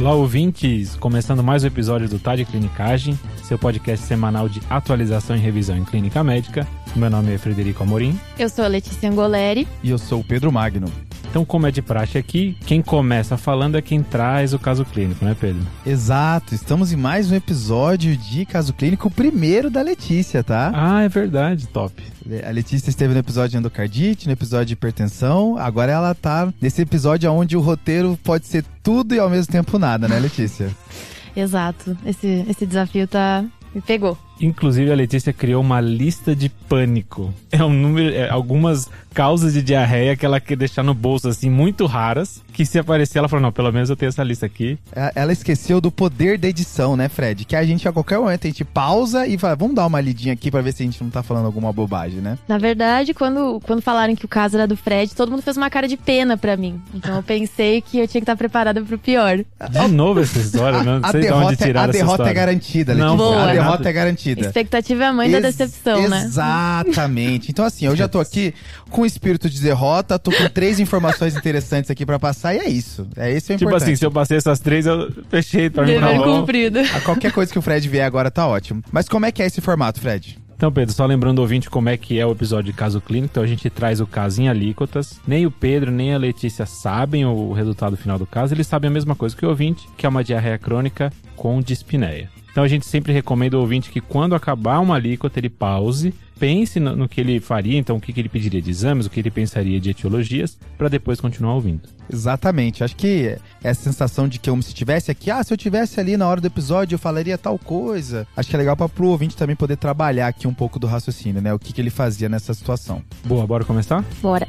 Olá, ouvintes! Começando mais um episódio do Tá de Clinicagem, seu podcast semanal de atualização e revisão em clínica médica. Meu nome é Frederico Amorim. Eu sou a Letícia Angoleri. E eu sou o Pedro Magno. Então, como é de praxe aqui, quem começa falando é quem traz o caso clínico, né, Pedro? Exato, estamos em mais um episódio de caso clínico, o primeiro da Letícia, tá? Ah, é verdade, top. A Letícia esteve no episódio de endocardite, no episódio de hipertensão, agora ela tá nesse episódio onde o roteiro pode ser tudo e ao mesmo tempo nada, né, Letícia? Exato, esse, esse desafio tá. me pegou. Inclusive, a Letícia criou uma lista de pânico. É um número, é, algumas causas de diarreia que ela quer deixar no bolso, assim, muito raras. Que se aparecer, ela falou: não, pelo menos eu tenho essa lista aqui. É, ela esqueceu do poder da edição, né, Fred? Que a gente, a qualquer momento, a gente pausa e fala: vamos dar uma lidinha aqui pra ver se a gente não tá falando alguma bobagem, né? Na verdade, quando, quando falaram que o caso era do Fred, todo mundo fez uma cara de pena pra mim. Então eu pensei que eu tinha que estar preparada pro pior. De novo essa história, não a sei derrota, de onde tiraram A derrota essa é garantida, Letícia. Não, boa. A derrota é garantida. Expectativa é a mãe da decepção, né? Exatamente. Então, assim, eu já tô aqui com espírito de derrota, tô com três informações interessantes aqui pra passar e é isso. É esse o Tipo importante. assim, se eu passei essas três, eu fechei pra mim. Dever cumprido. A qualquer coisa que o Fred vier agora tá ótimo. Mas como é que é esse formato, Fred? Então, Pedro, só lembrando o ouvinte como é que é o episódio de caso clínico. Então, a gente traz o caso em alíquotas. Nem o Pedro, nem a Letícia sabem o resultado final do caso. Eles sabem a mesma coisa que o ouvinte, que é uma diarreia crônica com dispneia. Então, a gente sempre recomenda ao ouvinte que quando acabar uma alíquota, ele pause, pense no, no que ele faria, então o que, que ele pediria de exames, o que ele pensaria de etiologias, para depois continuar ouvindo. Exatamente. Acho que essa sensação de que eu se estivesse aqui, ah, se eu tivesse ali na hora do episódio, eu falaria tal coisa. Acho que é legal para pro ouvinte também poder trabalhar aqui um pouco do raciocínio, né? O que, que ele fazia nessa situação. Boa, bora começar? Bora.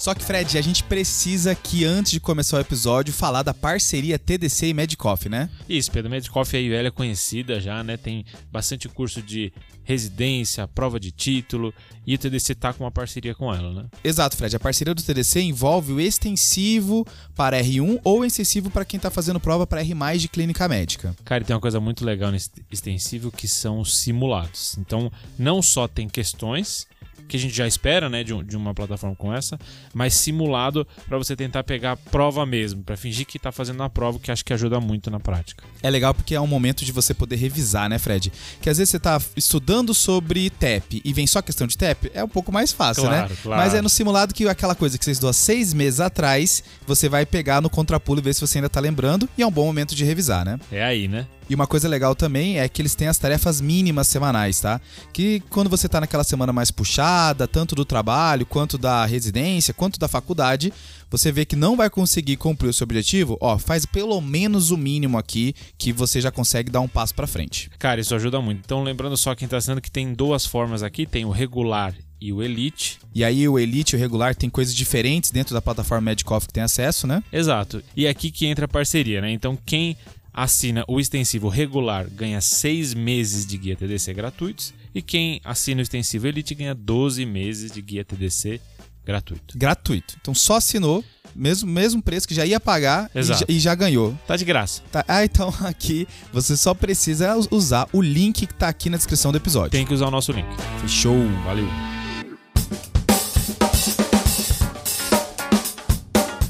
Só que, Fred, a gente precisa que antes de começar o episódio falar da parceria TDC e Medcoff, né? Isso, Pedro Medcoff aí ela é conhecida já, né? Tem bastante curso de residência, prova de título e o TDC tá com uma parceria com ela, né? Exato, Fred. A parceria do TDC envolve o extensivo para R1 ou extensivo para quem tá fazendo prova para R+, de clínica médica. Cara, e tem uma coisa muito legal nesse extensivo que são os simulados. Então, não só tem questões que a gente já espera, né, de, um- de uma plataforma com essa, mas simulado para você tentar pegar a prova mesmo, para fingir que tá fazendo a prova, que acho que ajuda muito na prática. É legal porque é um momento de você poder revisar, né, Fred? Que às vezes você tá estudando sobre TEP e vem só questão de TEP, é um pouco mais fácil, Claro, né? claro. Mas é no simulado que aquela coisa que você estudou há seis meses atrás, você vai pegar no contrapulo e ver se você ainda tá lembrando, e é um bom momento de revisar, né? É aí, né? E uma coisa legal também é que eles têm as tarefas mínimas semanais, tá? Que quando você tá naquela semana mais puxada, tanto do trabalho, quanto da residência, quanto da faculdade, você vê que não vai conseguir cumprir o seu objetivo, ó, faz pelo menos o mínimo aqui que você já consegue dar um passo pra frente. Cara, isso ajuda muito. Então, lembrando só quem tá assinando que tem duas formas aqui, tem o regular e o elite. E aí o Elite e o regular tem coisas diferentes dentro da plataforma Medcoff que tem acesso, né? Exato. E é aqui que entra a parceria, né? Então, quem assina o extensivo regular ganha seis meses de guia TDC gratuitos e quem assina o extensivo Elite ganha 12 meses de guia TDC gratuito. Gratuito. Então só assinou, mesmo, mesmo preço que já ia pagar e já, e já ganhou. Tá de graça. Tá? Ah, então aqui você só precisa usar o link que tá aqui na descrição do episódio. Tem que usar o nosso link. Fechou. Valeu.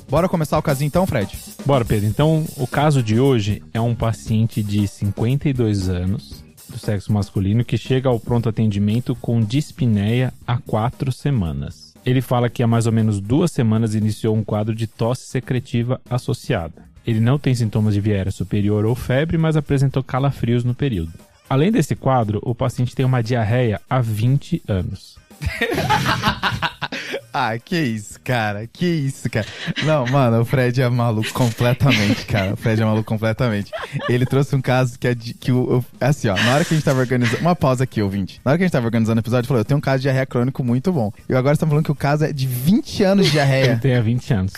Bora começar o casinho então, Fred? Bora, Pedro. Então, o caso de hoje é um paciente de 52 anos, do sexo masculino, que chega ao pronto atendimento com dispneia há quatro semanas. Ele fala que há mais ou menos duas semanas iniciou um quadro de tosse secretiva associada. Ele não tem sintomas de viéria superior ou febre, mas apresentou calafrios no período. Além desse quadro, o paciente tem uma diarreia há 20 anos. Ah, que isso, cara. Que isso, cara. Não, mano, o Fred é maluco completamente, cara. O Fred é maluco completamente. Ele trouxe um caso que é de, que o, o- assim, ó, na hora que a gente tava organizando, uma pausa aqui, ouvinte. Na hora que a gente tava organizando o episódio, ele falou, eu tenho um caso de diarreia crônico muito bom. E agora estamos falando que o caso é de 20 anos de Ele diarreia. tem há 20 anos.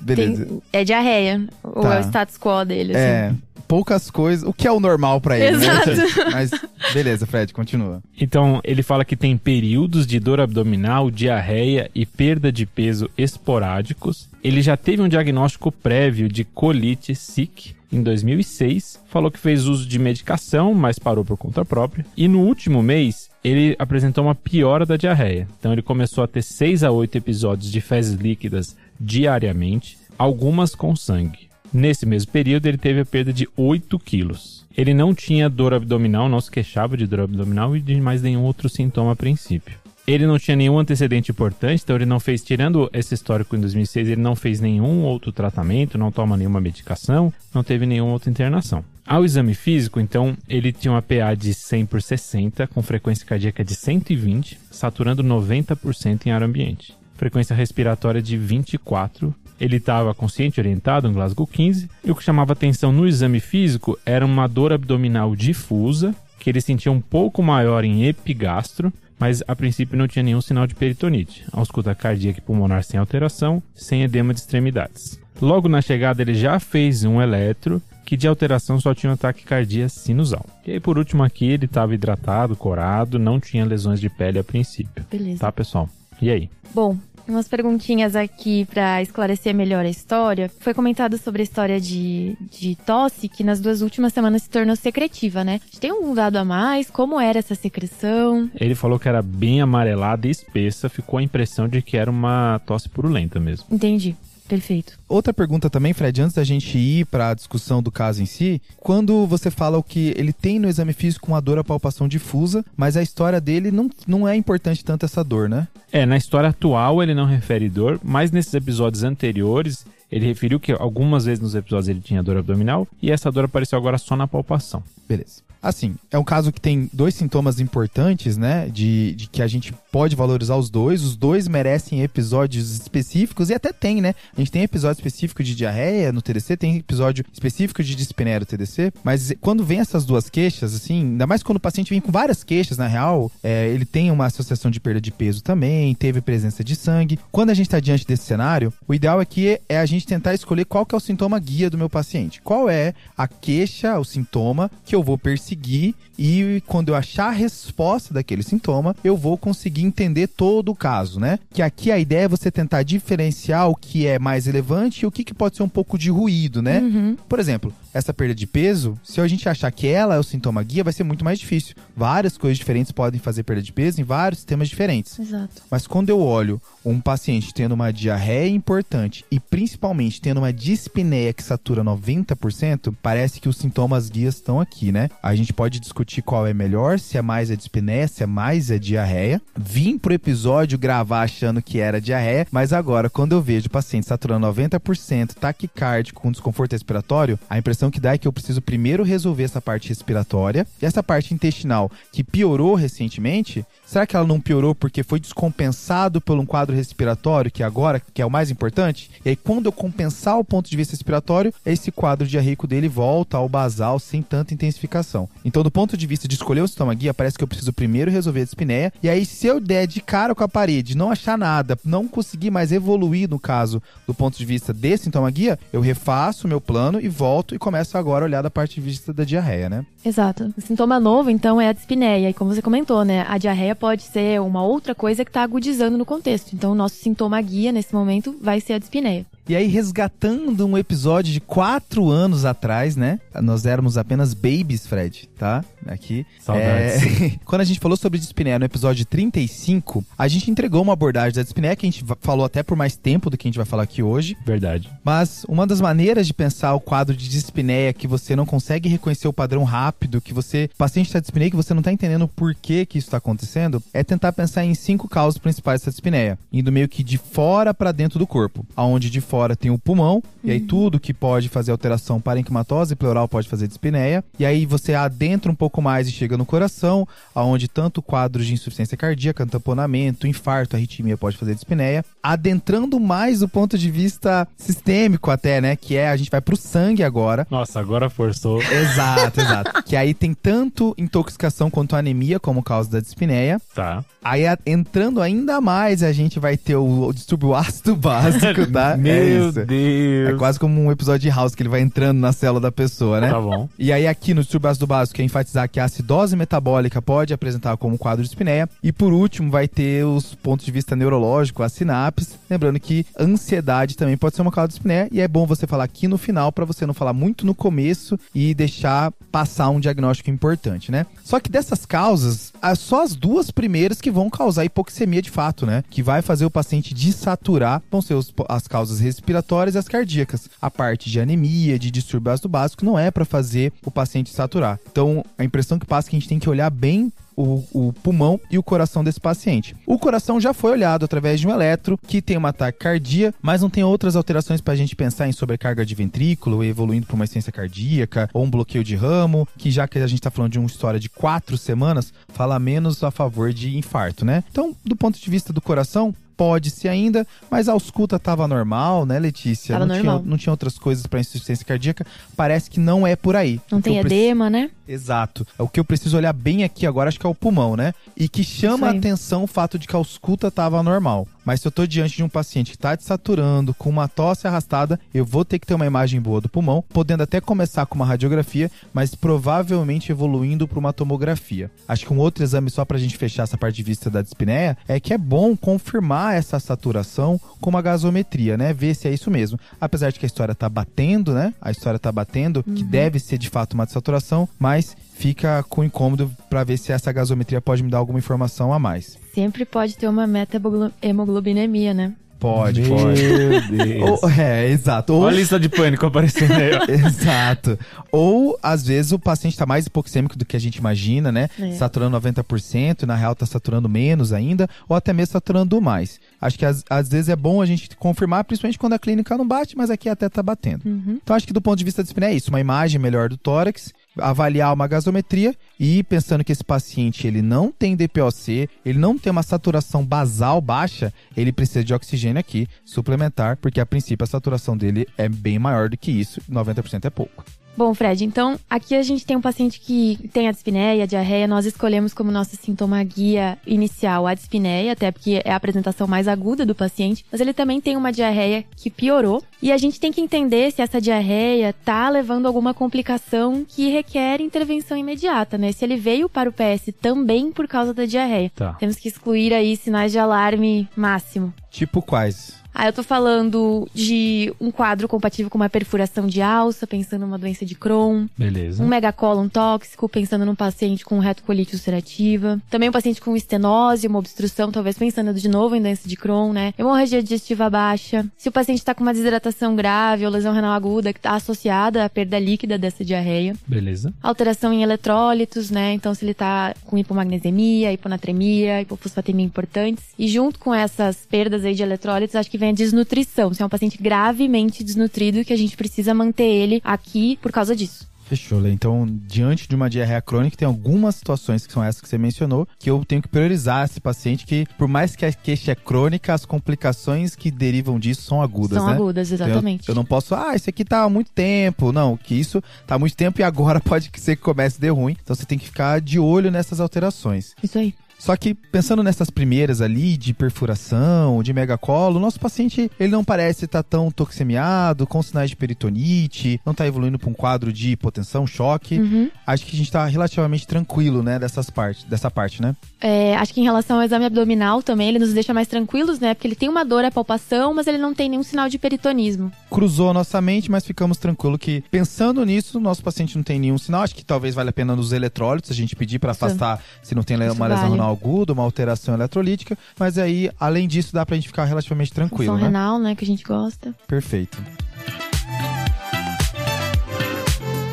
Beleza. Tem- é diarreia. Ou Tá. é o status quo dele, assim. É, poucas coisas, o que é o normal pra ele, Exato. né? Mas beleza, Fred, continua. Então, ele fala que tem períodos de dor abdominal, diarreia e perda de peso esporádicos. Ele já teve um diagnóstico prévio de colite SIC em 2006. Falou que fez uso de medicação, mas parou por conta própria. E no último mês, ele apresentou uma piora da diarreia. Então, ele começou a ter 6 a 8 episódios de fezes líquidas diariamente, algumas com sangue. Nesse mesmo período, ele teve a perda de 8 quilos. Ele não tinha dor abdominal, não se queixava de dor abdominal e de mais nenhum outro sintoma a princípio. Ele não tinha nenhum antecedente importante, então ele não fez, tirando esse histórico em 2006, ele não fez nenhum outro tratamento, não toma nenhuma medicação, não teve nenhuma outra internação. Ao exame físico, então, ele tinha uma PA de 100 por 60, com frequência cardíaca de 120, saturando 90% em ar ambiente. Frequência respiratória de 24. Ele estava consciente, orientado, em Glasgow 15. E o que chamava atenção no exame físico era uma dor abdominal difusa, que ele sentia um pouco maior em epigastro, mas a princípio não tinha nenhum sinal de peritonite. Ausculta cardíaca e pulmonar sem alteração, sem edema de extremidades. Logo na chegada ele já fez um eletro, que de alteração só tinha um ataque cardíaco sinusal. E aí por último aqui ele estava hidratado, corado, não tinha lesões de pele a princípio. Beleza. Tá, pessoal? E aí? Bom, umas perguntinhas aqui pra esclarecer melhor a história. Foi comentado sobre a história de, de tosse, que nas duas últimas semanas se tornou secretiva, né? A gente tem um dado a mais? Como era essa secreção? Ele falou que era bem amarelada e espessa, ficou a impressão de que era uma tosse purulenta mesmo. Entendi. Perfeito. Outra pergunta também, Fred, antes da gente ir para a discussão do caso em si, quando você fala o que ele tem no exame físico uma dor à palpação difusa, mas a história dele não, não é importante tanto essa dor, né? É, na história atual ele não refere dor, mas nesses episódios anteriores ele referiu que algumas vezes nos episódios ele tinha dor abdominal e essa dor apareceu agora só na palpação. Beleza. Assim, é um caso que tem dois sintomas importantes, né? De, de que a gente pode valorizar os dois. Os dois merecem episódios específicos e até tem, né? A gente tem episódio específico de diarreia no TDC, tem episódio específico de dispneia no TDC. Mas quando vem essas duas queixas, assim, ainda mais quando o paciente vem com várias queixas, na real, é, ele tem uma associação de perda de peso também, teve presença de sangue. Quando a gente está diante desse cenário, o ideal aqui é a gente tentar escolher qual que é o sintoma guia do meu paciente. Qual é a queixa, o sintoma que eu vou perceber seguir e quando eu achar a resposta daquele sintoma, eu vou conseguir entender todo o caso, né? Que aqui a ideia é você tentar diferenciar o que é mais relevante e o que, que pode ser um pouco de ruído, né? Uhum. Por exemplo, essa perda de peso, se a gente achar que ela é o sintoma guia, vai ser muito mais difícil. Várias coisas diferentes podem fazer perda de peso em vários sistemas diferentes. Exato. Mas quando eu olho um paciente tendo uma diarreia importante e principalmente tendo uma dispneia que satura 90%, parece que os sintomas guias estão aqui, né? A gente pode discutir qual é melhor, se é mais a dispneia, se é mais a diarreia. Vim pro episódio gravar achando que era diarreia, mas agora quando eu vejo o paciente saturando 90%, taquicárdico com desconforto respiratório, a impressão que dá é que eu preciso primeiro resolver essa parte respiratória e essa parte intestinal que piorou recentemente, será que ela não piorou porque foi descompensado por um quadro respiratório que agora que é o mais importante? E aí quando eu compensar o ponto de vista respiratório, esse quadro diarreico dele volta ao basal sem tanta intensificação. Então do ponto de vista de escolher o sintoma guia, parece que eu preciso primeiro resolver a dispneia e aí se eu der de cara com a parede, não achar nada, não conseguir mais evoluir no caso do ponto de vista desse sintoma guia, eu refaço o meu plano e volto e começo agora a olhar da parte de vista da diarreia, né? Exato. O sintoma novo, então, é a dispneia. E como você comentou, né? A diarreia pode ser uma outra coisa que está agudizando no contexto. Então, o nosso sintoma guia nesse momento vai ser a dispneia. E aí, resgatando um episódio de quatro anos atrás, né? Nós éramos apenas babies, Fred, tá? Aqui. Saudades. É, Quando a gente falou sobre dispneia no episódio 35, a gente entregou uma abordagem da dispneia que a gente falou até por mais tempo do que a gente vai falar aqui hoje. Verdade. Mas uma das maneiras de pensar o quadro de dispneia que você não consegue reconhecer o padrão rápido, que você, o paciente está de dispneia que você não está entendendo por que que isso está acontecendo, é tentar pensar em cinco causas principais dessa dispneia, indo meio que de fora para dentro do corpo, aonde de fora tem o pulmão, e aí tudo que pode fazer alteração parenquimatose pleural pode fazer dispneia, e aí você adentra um pouco mais e chega no coração, aonde tanto quadros de insuficiência cardíaca, tamponamento, infarto, arritmia pode fazer dispneia. Adentrando mais do ponto de vista sistêmico até, né? Que é a gente vai pro sangue agora. Nossa, agora forçou. Exato, exato. Que aí tem tanto intoxicação quanto anemia como causa da dispneia. Tá. Aí a- entrando ainda mais, a gente vai ter o, o distúrbio ácido básico, tá? é Meu isso. Deus. É quase como um episódio de House que ele vai entrando na célula da pessoa, né? Tá bom. E aí aqui no distúrbio ácido básico quer enfatizar que a acidose metabólica pode apresentar como quadro de espinéia. E por último vai ter os pontos de vista neurológico, as sinapses. Lembrando que ansiedade também pode ser uma causa de espinéia. E é bom você falar aqui no final para você não falar muito no começo e deixar passar um diagnóstico importante, né? Só que dessas causas, é só as duas primeiras que vão causar hipoxemia de fato, né? Que vai fazer o paciente desaturar, vão ser as causas respiratórias e as cardíacas. A parte de anemia, de distúrbio ácido básico, não é para fazer o paciente saturar. Então, a impressão que passa é que a gente tem que olhar bem o, o pulmão e o coração desse paciente. O coração já foi olhado através de um eletro que tem uma taquicardia, mas não tem outras alterações para a gente pensar em sobrecarga de ventrículo, evoluindo para uma essência cardíaca ou um bloqueio de ramo, que já que a gente está falando de uma história de quatro semanas, fala menos a favor de infarto, né? Então, do ponto de vista do coração, pode-se ainda, mas a ausculta estava normal, né, Letícia? Tava não, normal. Tinha, não tinha outras coisas para insuficiência cardíaca. Parece que não é por aí. Não tem edema, né? Exato. É O que eu preciso olhar bem aqui agora, acho que é o pulmão, né? E que chama a atenção o fato de que a ausculta estava normal. Mas se eu tô diante de um paciente que está desaturando, com uma tosse arrastada, eu vou ter que ter uma imagem boa do pulmão, podendo até começar com uma radiografia, mas provavelmente evoluindo para uma tomografia. Acho que um outro exame só pra gente fechar essa parte de vista da dispneia é que é bom confirmar essa saturação com uma gasometria, né? Ver se é isso mesmo. Apesar de que a história tá batendo, né? A história tá batendo, que deve ser de fato uma desaturação, mas fica com incômodo pra ver se essa gasometria pode me dar alguma informação a mais. Sempre pode ter uma meta-hemoglobinemia, né? Pode, Meu pode. Deus. Ou- é, exato. Ou, Olha a lista de pânico aparecendo aí. exato. Ou, às vezes, o paciente tá mais hipoxêmico do que a gente imagina, né? É. Saturando 90%, na real tá saturando menos ainda, ou até mesmo saturando mais. Acho que às, às vezes é bom a gente confirmar, principalmente quando a clínica não bate, mas aqui até tá batendo. Uhum. Então, acho que do ponto de vista da dispneia é isso, uma imagem melhor do tórax, avaliar uma gasometria e pensando que esse paciente ele não tem DPOC, ele não tem uma saturação basal baixa, ele precisa de oxigênio aqui, suplementar, porque a princípio a saturação dele é bem maior do que isso, 90% é pouco. Bom, Fred, então aqui a gente tem um paciente que tem a dispneia, a diarreia. Nós escolhemos como nosso sintoma guia inicial a dispneia, até porque é a apresentação mais aguda do paciente. Mas ele também tem uma diarreia que piorou. E a gente tem que entender se essa diarreia tá levando a alguma complicação que requer intervenção imediata, né? Se ele veio para o PS também por causa da diarreia. Tá. Temos que excluir aí sinais de alarme máximo. Tipo quais? Ah, eu tô falando de um quadro compatível com uma perfuração de alça, pensando numa doença de Crohn. Beleza. Um megacólon tóxico, pensando num paciente com retocolite ulcerativa. Também um paciente com estenose, uma obstrução, talvez pensando de novo em doença de Crohn, né? Hemorragia digestiva baixa. Se o paciente tá com uma desidratação grave ou lesão renal aguda que tá associada à perda líquida dessa diarreia. Beleza. Alteração em eletrólitos, né? Então, se ele tá com hipomagnesemia, hiponatremia, hipofosfatemia importantes. E junto com essas perdas aí de eletrólitos, acho que vem a desnutrição. Se é um paciente gravemente desnutrido, que a gente precisa manter ele aqui por causa disso. Fechou, Lê. Então, diante de uma diarreia crônica, tem algumas situações que são essas que você mencionou, que eu tenho que priorizar esse paciente, que por mais que a queixa é crônica, as complicações que derivam disso são agudas, São né? agudas, Então, eu- exatamente. Eu, não posso, ah, esse aqui tá há muito tempo. Não, que isso tá há muito tempo e agora pode ser que comece a dar ruim. Então você tem que ficar de olho nessas alterações. Isso aí. Só que pensando nessas primeiras ali de perfuração, de megacolo, o nosso paciente ele não parece estar tão toxemiado, com sinais de peritonite, não tá evoluindo para um quadro de hipotensão, choque. Uhum. Acho que a gente tá relativamente tranquilo, né, dessas partes, dessa parte, né? É, acho que em relação ao exame abdominal também, ele nos deixa mais tranquilos, né? Porque ele tem uma dor à palpação, mas ele não tem nenhum sinal de peritonismo. Cruzou a nossa mente, mas ficamos tranquilos que pensando nisso, o nosso paciente não tem nenhum sinal. Acho que talvez valha a pena nos eletrólitos a gente pedir para afastar se não tem uma lesão vale. Renal aguda, uma alteração eletrolítica, mas aí, além disso, dá pra gente ficar relativamente tranquilo, Função né? renal, né? Que a gente gosta. Perfeito.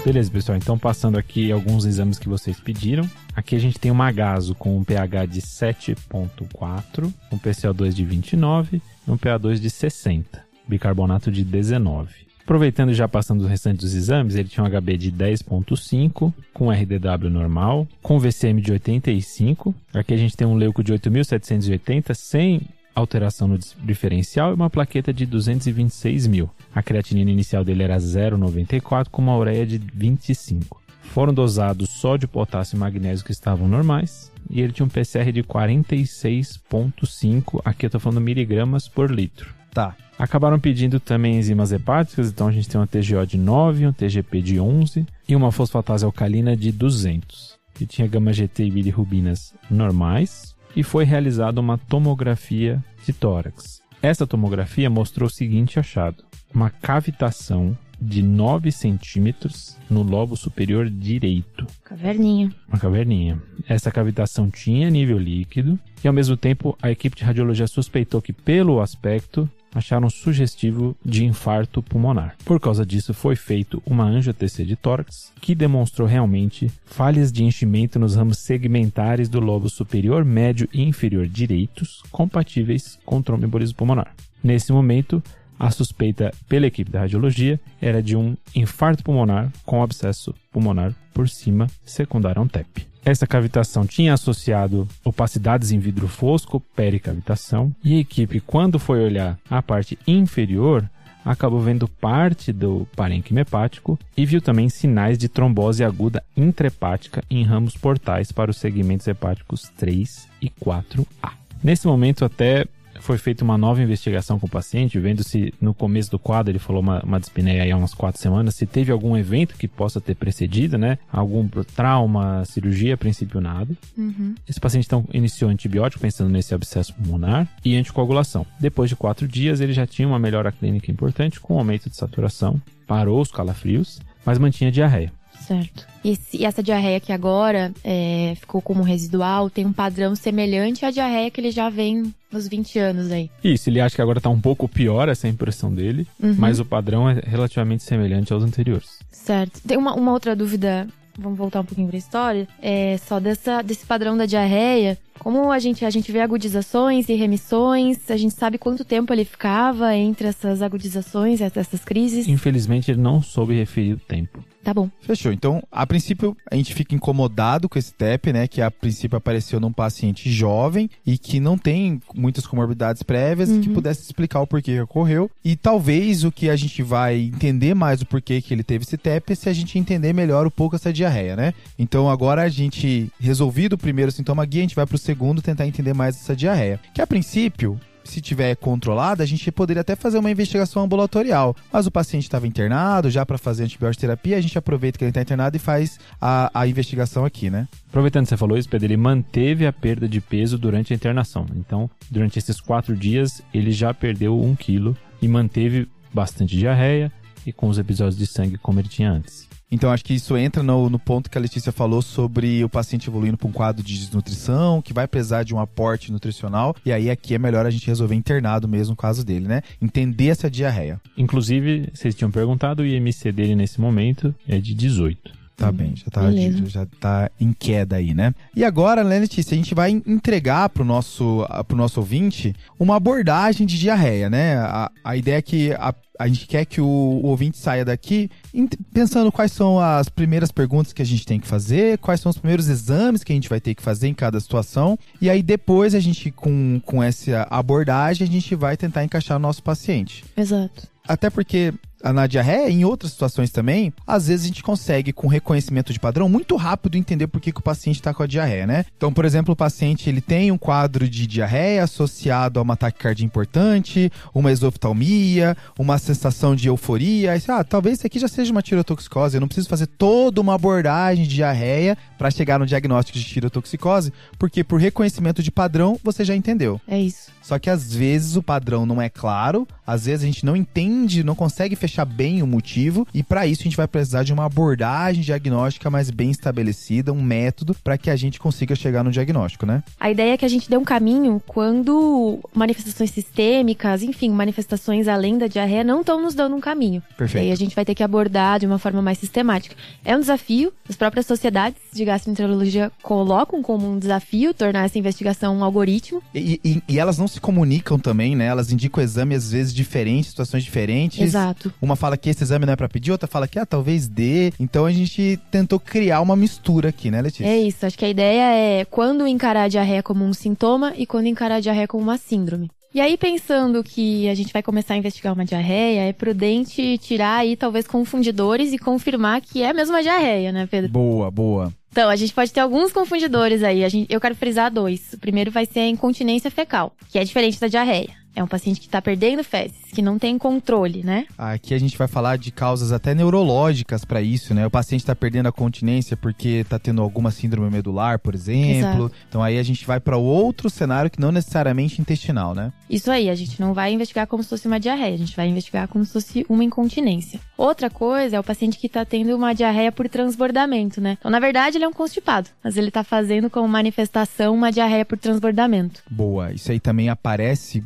Beleza, pessoal. Então, passando aqui alguns exames que vocês pediram. Aqui a gente tem uma gaso com um pH de 7.4, um PCO2 de 29 e um PA2 de 60. Bicarbonato de 19. Aproveitando e já passando o restante dos exames, ele tinha um HB de 10.5, com RDW normal, com VCM de 85. Aqui a gente tem um leuco de 8.780, sem alteração no diferencial e uma plaqueta de 226 mil. A creatinina inicial dele era 0,94 com uma ureia de 25. Foram dosados sódio, potássio e magnésio que estavam normais e ele tinha um PCR de 46,5. Aqui eu estou falando miligramas por litro. Tá. Acabaram pedindo também enzimas hepáticas, então a gente tem uma TGO de 9, um TGP de 11 e uma fosfatase alcalina de 200. E tinha gama GT e bilirrubinas normais e foi realizada uma tomografia de tórax. Essa tomografia mostrou o seguinte achado: uma cavitação de 9 centímetros no lobo superior direito. Caverninha. Uma caverninha. Essa cavitação tinha nível líquido e, ao mesmo tempo, a equipe de radiologia suspeitou que, pelo aspecto, acharam sugestivo de infarto pulmonar. Por causa disso, foi feito uma angiotc de tórax, que demonstrou realmente falhas de enchimento nos ramos segmentares do lobo superior, médio e inferior direitos, compatíveis com tromboembolismo pulmonar. Nesse momento, a suspeita pela equipe da radiologia era de um infarto pulmonar com abscesso pulmonar por cima, secundário a um TEP. Essa cavitação tinha associado opacidades em vidro fosco, pericavitação, e a equipe, quando foi olhar a parte inferior, acabou vendo parte do parênquima hepático e viu também sinais de trombose aguda intrahepática em ramos portais para os segmentos hepáticos 3 e 4A. Nesse momento, até foi feita uma nova investigação com o paciente, vendo se no começo do quadro, ele falou uma, uma dispneia aí há umas quatro semanas, se teve algum evento que possa ter precedido, né? Algum trauma, cirurgia, a princípio nada. Uhum. Esse paciente então iniciou antibiótico pensando nesse abscesso pulmonar e anticoagulação. Depois de quatro dias, ele já tinha uma melhora clínica importante com aumento de saturação, parou os calafrios, mas mantinha diarreia. Certo. E, se- e essa diarreia que agora é, ficou como residual tem um padrão semelhante à diarreia que ele já vem nos 20 anos aí. Isso, ele acha que agora tá um pouco pior essa impressão dele, Uhum. mas o padrão é relativamente semelhante aos anteriores. Certo. Tem uma, uma outra dúvida, vamos voltar um pouquinho pra história, é só dessa, desse padrão da diarreia. Como a gente, a gente vê agudizações e remissões, a gente sabe quanto tempo ele ficava entre essas agudizações, essas crises. Infelizmente, ele não soube referir o tempo. Tá bom. Fechou. Então, a princípio, a gente fica incomodado com esse TEP, né? Que a princípio apareceu num paciente jovem e que não tem muitas comorbidades prévias e que pudesse explicar o porquê que ocorreu. E talvez o que a gente vai entender mais o porquê que ele teve esse TEP é se a gente entender melhor um pouco essa diarreia, né? Então, agora a gente, resolvido o primeiro sintoma guia, a gente vai pro segundo tentar entender mais essa diarreia. Que a princípio, se tiver controlada, a gente poderia até fazer uma investigação ambulatorial. Mas o paciente estava internado já para fazer antibiótico terapia, a gente aproveita que ele está internado e faz a, a investigação aqui, né? Aproveitando que você falou isso, Pedro, ele manteve a perda de peso durante a internação. Então, durante esses quatro dias, ele já perdeu um quilo e manteve bastante diarreia e com os episódios de sangue como ele tinha antes. Então acho que isso entra no, no ponto que a Letícia falou sobre o paciente evoluindo para um quadro de desnutrição, que vai precisar de um aporte nutricional, e aí aqui é melhor a gente resolver internado mesmo no caso dele, né? Entender essa diarreia. Inclusive, vocês tinham perguntado, o IMC dele nesse momento é de 18. Tá bem, já tá, beleza. já tá em queda aí, né? E agora, né, Letícia, a gente vai entregar pro nosso, pro nosso ouvinte uma abordagem de diarreia, né? A, a ideia é que a, a gente quer que o, o ouvinte saia daqui pensando quais são as primeiras perguntas que a gente tem que fazer, quais são os primeiros exames que a gente vai ter que fazer em cada situação. E aí depois a gente, com, com essa abordagem, a gente vai tentar encaixar o nosso paciente. Exato. Até porque na diarreia, em outras situações também, às vezes a gente consegue, com reconhecimento de padrão, muito rápido entender por que, que o paciente está com a diarreia, né? Então, por exemplo, o paciente ele tem um quadro de diarreia associado a uma taquicardia importante, uma exoftalmia, uma sensação de euforia. Aí, ah, talvez isso aqui já seja uma tirotoxicose. Eu não preciso fazer toda uma abordagem de diarreia para chegar no diagnóstico de tirotoxicose, porque por reconhecimento de padrão você já entendeu. É isso. Só que às vezes o padrão não é claro, às vezes a gente não entende, não consegue fechar bem o motivo, e para isso a gente vai precisar de uma abordagem diagnóstica mais bem estabelecida, um método para que a gente consiga chegar no diagnóstico, né? A ideia é que a gente dê um caminho quando manifestações sistêmicas, enfim, manifestações além da diarreia não estão nos dando um caminho. E aí Perfeito. a gente vai ter que abordar de uma forma mais sistemática. É um desafio, as próprias sociedades de gastroenterologia colocam como um desafio tornar essa investigação um algoritmo. E, e- e elas não se comunicam também, né? Elas indicam exame às vezes diferentes, situações diferentes. Exato. Uma fala que esse exame não é pra pedir, outra fala que ah, talvez dê. Então a gente tentou criar uma mistura aqui, né, Letícia? É isso. Acho que a ideia é quando encarar a diarreia como um sintoma e quando encarar a diarreia como uma síndrome. E aí, pensando que a gente vai começar a investigar uma diarreia, é prudente tirar aí talvez confundidores e confirmar que é mesmo uma diarreia, né, Pedro? Boa, boa. Então, a gente pode ter alguns confundidores aí. Gente, eu quero frisar dois. O primeiro vai ser a incontinência fecal, que é diferente da diarreia. É um paciente que está perdendo fezes, que não tem controle, né? Aqui a gente vai falar de causas até neurológicas para isso, né? O paciente está perdendo a continência porque está tendo alguma síndrome medular, por exemplo. Exato. Então aí a gente vai para outro cenário que não necessariamente intestinal, né? Isso aí, a gente não vai investigar como se fosse uma diarreia, a gente vai investigar como se fosse uma incontinência. Outra coisa é o paciente que está tendo uma diarreia por transbordamento, né? Então, na verdade, ele é um constipado, mas ele está fazendo como manifestação uma diarreia por transbordamento. Boa. Isso aí também aparece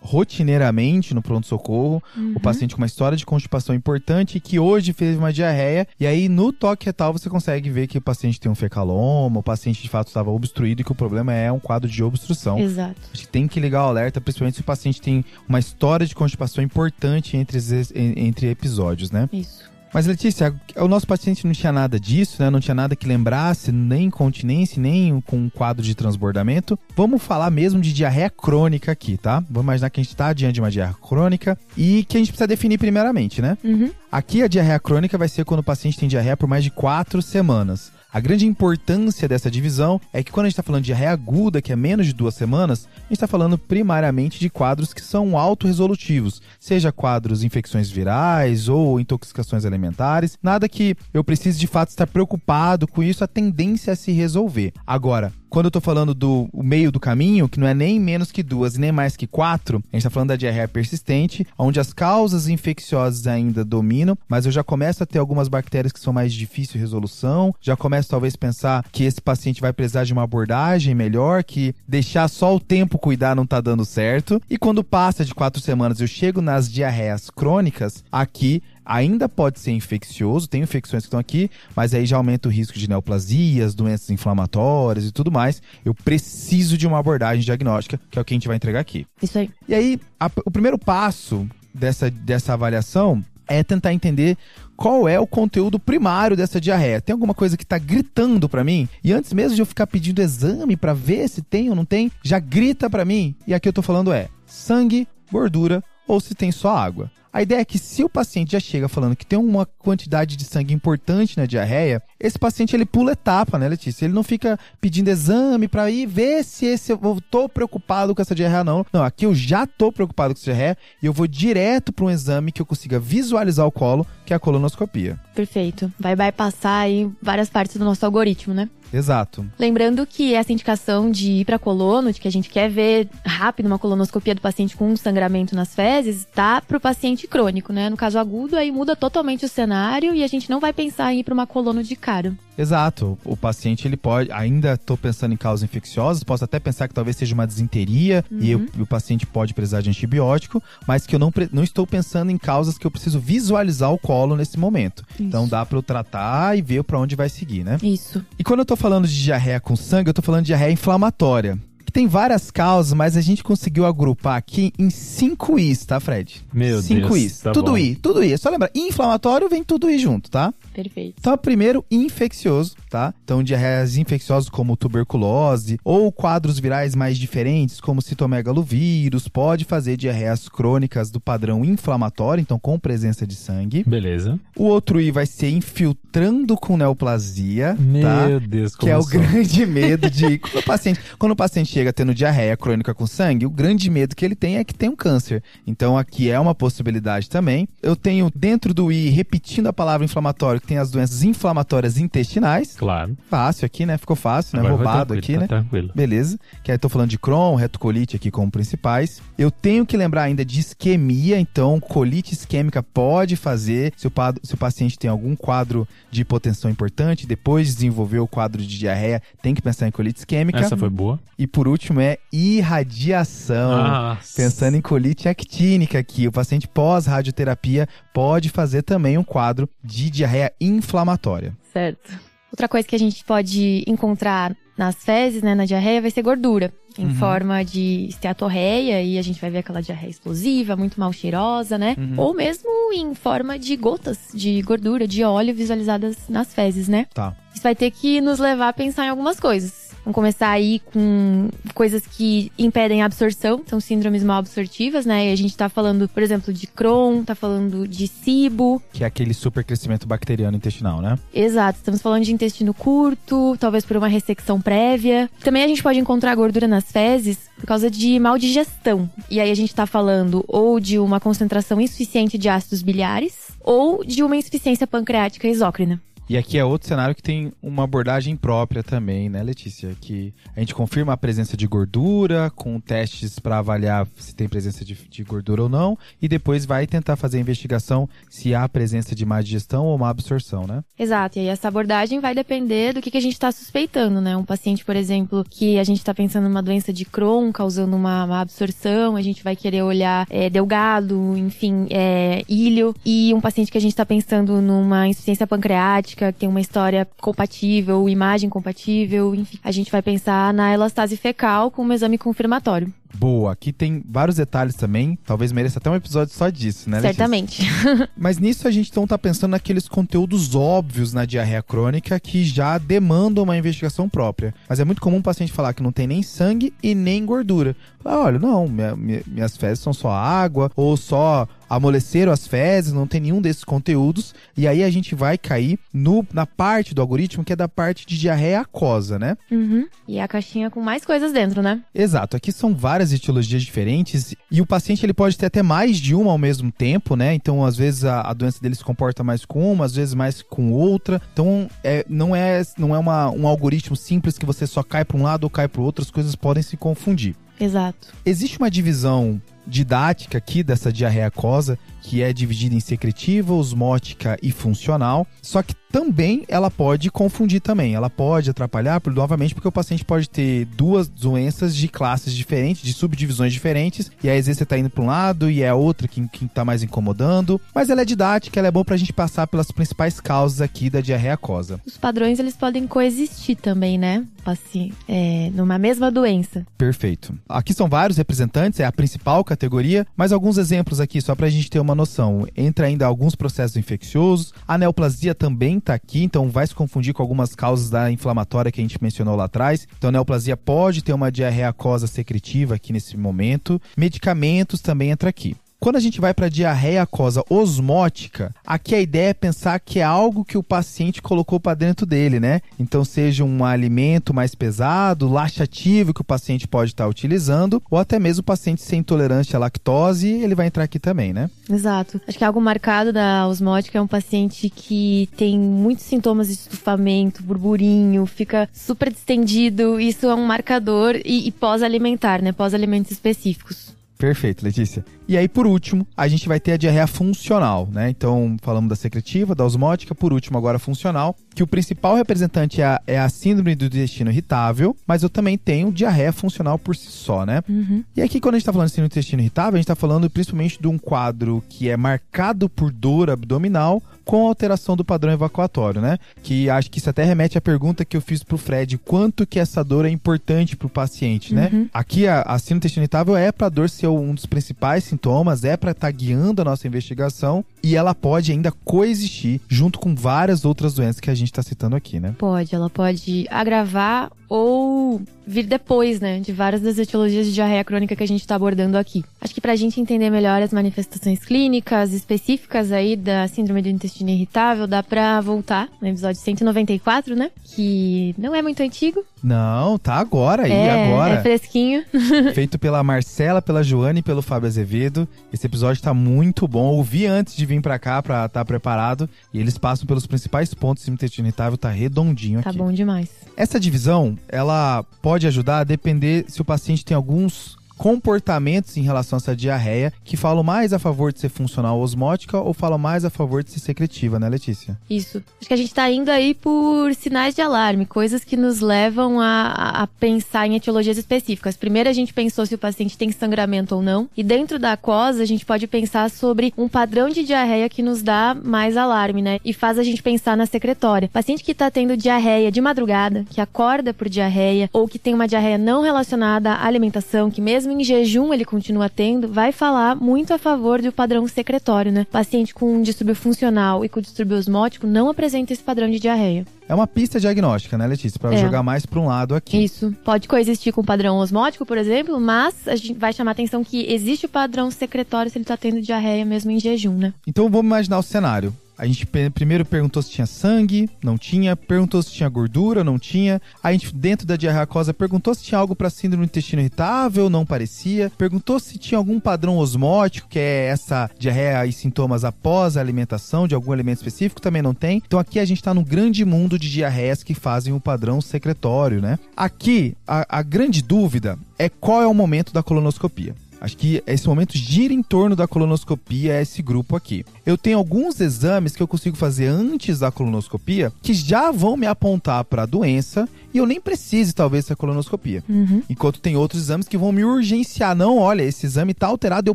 rotineiramente no pronto-socorro, o paciente com uma história de constipação importante que hoje fez uma diarreia, e aí no toque retal você consegue ver que o paciente tem um fecaloma, o paciente de fato estava obstruído e que o problema é um quadro de obstrução. Exato. A gente tem que ligar o alerta, principalmente se o paciente tem uma história de constipação importante entre, entre episódios, né? Isso. Mas Letícia, o nosso paciente não tinha nada disso, né? Não tinha nada que lembrasse, nem incontinência, nem com um quadro de transbordamento. Vamos falar mesmo de diarreia crônica aqui, tá? Vamos imaginar que a gente está diante de uma diarreia crônica e que a gente precisa definir primeiramente, né? Uhum. Aqui a diarreia crônica vai ser quando o paciente tem diarreia por mais de quatro semanas. A grande importância dessa divisão é que quando a gente está falando de diarreia aguda, que é menos de duas semanas, a gente está falando primariamente de quadros que são autorresolutivos, seja quadros infecções virais ou intoxicações alimentares. Nada que eu precise de fato estar preocupado com isso, a tendência é se resolver. Agora, quando eu tô falando do meio do caminho, que não é nem menos que duas e nem mais que quatro, a gente tá falando da diarreia persistente, onde as causas infecciosas ainda dominam, mas eu já começo a ter algumas bactérias que são mais de difícil resolução, já começo talvez pensar que esse paciente vai precisar de uma abordagem melhor, que deixar só o tempo cuidar não tá dando certo. E quando passa de quatro semanas eu chego nas diarreias crônicas, aqui ainda pode ser infeccioso, tem infecções que estão aqui, mas aí já aumenta o risco de neoplasias, doenças inflamatórias e tudo mais. Eu preciso de uma abordagem diagnóstica, que é o que a gente vai entregar aqui. Isso aí. E aí, a- o primeiro passo dessa, dessa avaliação é tentar entender qual é o conteúdo primário dessa diarreia. Tem alguma coisa que tá gritando pra mim? E antes mesmo de eu ficar pedindo exame pra ver se tem ou não tem, já grita pra mim. E aqui eu tô falando é sangue, gordura ou se tem só água. A ideia é que se o paciente já chega falando que tem uma quantidade de sangue importante na diarreia, esse paciente ele pula etapa, né, Letícia? Ele não fica pedindo exame pra ir ver se esse eu tô preocupado com essa diarreia não. Não, aqui eu já tô preocupado com essa diarreia e eu vou direto para um exame que eu consiga visualizar o colo, que é a colonoscopia. Perfeito. Vai bypassar aí várias partes do nosso algoritmo, né? Exato. Lembrando que essa indicação de ir para colono, de que a gente quer ver rápido uma colonoscopia do paciente com um sangramento nas fezes, tá pro paciente crônico, né? No caso agudo, aí muda totalmente o cenário e a gente não vai pensar em ir para uma colono de cara. Exato. O paciente ele pode, ainda tô pensando em causas infecciosas, posso até pensar que talvez seja uma desinteria e eu- e o paciente pode precisar de antibiótico, mas que eu não, não estou pensando em causas que eu preciso visualizar o colo nesse momento. Então dá para eu tratar e ver para onde vai seguir, né? Isso. E quando eu tô falando de diarreia com sangue, eu tô falando de diarreia inflamatória. Tem várias causas, mas a gente conseguiu agrupar aqui em cinco Is, tá, Fred? Meu cinco Deus, Is. tá tudo bom. I, tudo I. É só lembrar, inflamatório vem tudo I junto, tá? Perfeito. Então, primeiro, infeccioso, tá? Então, diarreias infecciosas como tuberculose ou quadros virais mais diferentes, como citomegalovírus, pode fazer diarreias crônicas do padrão inflamatório, então com presença de sangue. Beleza. O outro I vai ser infiltrando com neoplasia, tá? Meu Deus, Que é o começou. grande medo de. Quando o, paciente, quando o paciente chega tendo diarreia crônica com sangue, o grande medo que ele tem é que tem um câncer. Então aqui é uma possibilidade também. Eu tenho dentro do I, repetindo a palavra inflamatório, tem as doenças inflamatórias intestinais. Claro. Fácil aqui, né? Ficou fácil, né? Agora Roubado aqui, tá né? Tranquilo. Beleza. Que aí tô falando de Crohn, retocolite aqui como principais. Eu tenho que lembrar ainda de isquemia, então colite isquêmica pode fazer se o, se o paciente tem algum quadro de hipotensão importante, depois de desenvolver o quadro de diarreia, tem que pensar em colite isquêmica. Essa foi boa. E por último é irradiação. Ah, Pensando em colite actínica aqui, o paciente pós-radioterapia pode fazer também um quadro de diarreia inflamatória. Certo. Outra coisa que a gente pode encontrar nas fezes, né, na diarreia, vai ser gordura. em forma de esteatorreia, e a gente vai ver aquela diarreia explosiva, muito mal cheirosa, né? Ou mesmo em forma de gotas de gordura, de óleo visualizadas nas fezes, né? Tá. Isso vai ter que nos levar a pensar em algumas coisas. Vamos começar aí com coisas que impedem a absorção, são síndromes mal absortivas, né? E a gente tá falando, por exemplo, de Crohn, tá falando de SIBO. Que é aquele supercrescimento bacteriano intestinal, né? Exato, estamos falando de intestino curto, talvez por uma ressecção prévia. Também a gente pode encontrar gordura nas fezes por causa de mal digestão. E aí a gente tá falando ou de uma concentração insuficiente de ácidos biliares ou de uma insuficiência pancreática exócrina. E aqui é outro cenário que tem uma abordagem própria também, né, Letícia? Que a gente confirma a presença de gordura com testes para avaliar se tem presença de, de, gordura ou não, e depois vai tentar fazer a investigação se há presença de má digestão ou má absorção, né? Exato, e aí essa abordagem vai depender do que, que a gente está suspeitando, né? Um paciente, por exemplo, que a gente está pensando numa doença de Crohn causando uma má absorção, a gente vai querer olhar é, delgado, enfim, é, ilho, e um paciente que a gente está pensando numa insuficiência pancreática que tem uma história compatível, imagem compatível, enfim. A gente vai pensar na elastase fecal com um exame confirmatório. Boa, aqui tem vários detalhes também. Talvez mereça até um episódio só disso, né? Letícia? Certamente. Mas nisso a gente então tá pensando naqueles conteúdos óbvios na diarreia crônica que já demandam uma investigação própria. Mas é muito comum o paciente falar que não tem nem sangue e nem gordura. Ah, olha, não, minha, minha, minhas fezes são só água ou só amoleceram as fezes, não tem nenhum desses conteúdos. E aí a gente vai cair no, na parte do algoritmo que é da parte de diarreia aquosa, né? Uhum. E a caixinha com mais coisas dentro, né? Exato. Aqui são várias etiologias diferentes e o paciente ele pode ter até mais de uma ao mesmo tempo, né? Então, às vezes a, a doença dele se comporta mais com uma, às vezes mais com outra. Então, é, não é, não é uma, um algoritmo simples que você só cai para um lado ou cai para o outro, as coisas podem se confundir. Exato. Existe uma divisão didática aqui dessa diarreia aquosa, que é dividida em secretiva, osmótica e funcional. Só que também ela pode confundir também. Ela pode atrapalhar, novamente, porque o paciente pode ter duas doenças de classes diferentes, de subdivisões diferentes, e aí às vezes você tá indo para um lado e é a outra que, que tá mais incomodando. Mas ela é didática, ela é boa pra gente passar pelas principais causas aqui da diarreia aquosa. Os padrões, eles podem coexistir também, né? Assim, é, numa mesma doença. Perfeito. Aqui são vários representantes, é a principal categoria, mas alguns exemplos aqui, só pra gente ter uma noção. Entra ainda alguns processos infecciosos, a neoplasia também tá aqui, então vai se confundir com algumas causas da inflamatória que a gente mencionou lá atrás. Então, a neoplasia pode ter uma diarreia aquosa secretiva aqui nesse momento. Medicamentos também entra aqui. Quando a gente vai para diarreia aquosa osmótica, aqui a ideia é pensar que é algo que o paciente colocou para dentro dele, né? Então, seja um alimento mais pesado, laxativo que o paciente pode estar tá utilizando, ou até mesmo o paciente sem intolerância à lactose, ele vai entrar aqui também, né? Exato. Acho que algo marcado da osmótica é um paciente que tem muitos sintomas de estufamento, burburinho, fica super distendido. Isso é um marcador e, e pós-alimentar, né? Pós-alimentos específicos. Perfeito, Letícia. E aí, por último, a gente vai ter a diarreia funcional, né? Então, falamos da secretiva, da osmótica, por último, agora funcional, que o principal representante é a, é a síndrome do intestino irritável, mas eu também tenho diarreia funcional por si só, né? Uhum. E aqui, quando a gente tá falando de síndrome do intestino irritável, a gente tá falando principalmente de um quadro que é marcado por dor abdominal com alteração do padrão evacuatório, né? Que acho que isso até remete à pergunta que eu fiz pro Fred, quanto que essa dor é importante pro paciente, né? Uhum. Aqui a, a síndrome irritável é para dor ser um dos principais sintomas, é para estar tá guiando a nossa investigação e ela pode ainda coexistir junto com várias outras doenças que a gente está citando aqui, né? Pode, ela pode agravar ou vir depois, né, de várias das etiologias de diarreia crônica que a gente está abordando aqui. Acho que para a gente entender melhor as manifestações clínicas específicas aí da síndrome do intestino irritável, dá para voltar no episódio 194, né, que não é muito antigo. Não, tá agora aí, é, agora. É fresquinho. Feito pela Marcela, pela Joana e pelo Fábio Azevedo. Esse episódio tá muito bom. Ouvi antes de vir para cá para estar tá preparado e eles passam pelos principais pontos do intestino irritável, tá redondinho tá aqui. Tá bom demais. Essa divisão, ela pode ajudar a depender se o paciente tem alguns comportamentos em relação a essa diarreia que falam mais a favor de ser funcional osmótica ou falam mais a favor de ser secretiva, né, Letícia? Isso. Acho que a gente tá indo aí por sinais de alarme, coisas que nos levam a, a pensar em etiologias específicas. Primeiro a gente pensou se o paciente tem sangramento ou não, e dentro da aquosa a gente pode pensar sobre um padrão de diarreia que nos dá mais alarme, né? E faz a gente pensar na secretória. Paciente que tá tendo diarreia de madrugada, que acorda por diarreia, ou que tem uma diarreia não relacionada à alimentação, que mesmo em jejum ele continua tendo, vai falar muito a favor do padrão secretório, né? Paciente com um distúrbio funcional e com distúrbio osmótico não apresenta esse padrão de diarreia. É uma pista diagnóstica, né, Letícia? Pra É. jogar mais pra um lado aqui. Isso. Pode coexistir com o padrão osmótico, por exemplo, mas a gente vai chamar a atenção que existe o padrão secretório se ele tá tendo diarreia mesmo em jejum, né? Então vamos imaginar o cenário. A gente primeiro perguntou se tinha sangue, não tinha. Perguntou se tinha gordura, não tinha. A gente, dentro da diarreia aquosa, perguntou se tinha algo para síndrome do intestino irritável, não parecia. Perguntou se tinha algum padrão osmótico, que é essa diarreia e sintomas após a alimentação de algum alimento específico, também não tem. Então aqui a gente está num grande mundo de diarreias que fazem o padrão secretório, né? Aqui, a, a grande dúvida é qual é o momento da colonoscopia. Acho que esse momento gira em torno da colonoscopia, esse grupo aqui. Eu tenho alguns exames que eu consigo fazer antes da colonoscopia que já vão me apontar para a doença e eu nem precise, talvez, dessa colonoscopia. Enquanto tem outros exames que vão me urgenciar. Não, olha, esse exame tá alterado, eu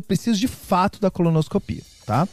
preciso de fato da colonoscopia, tá?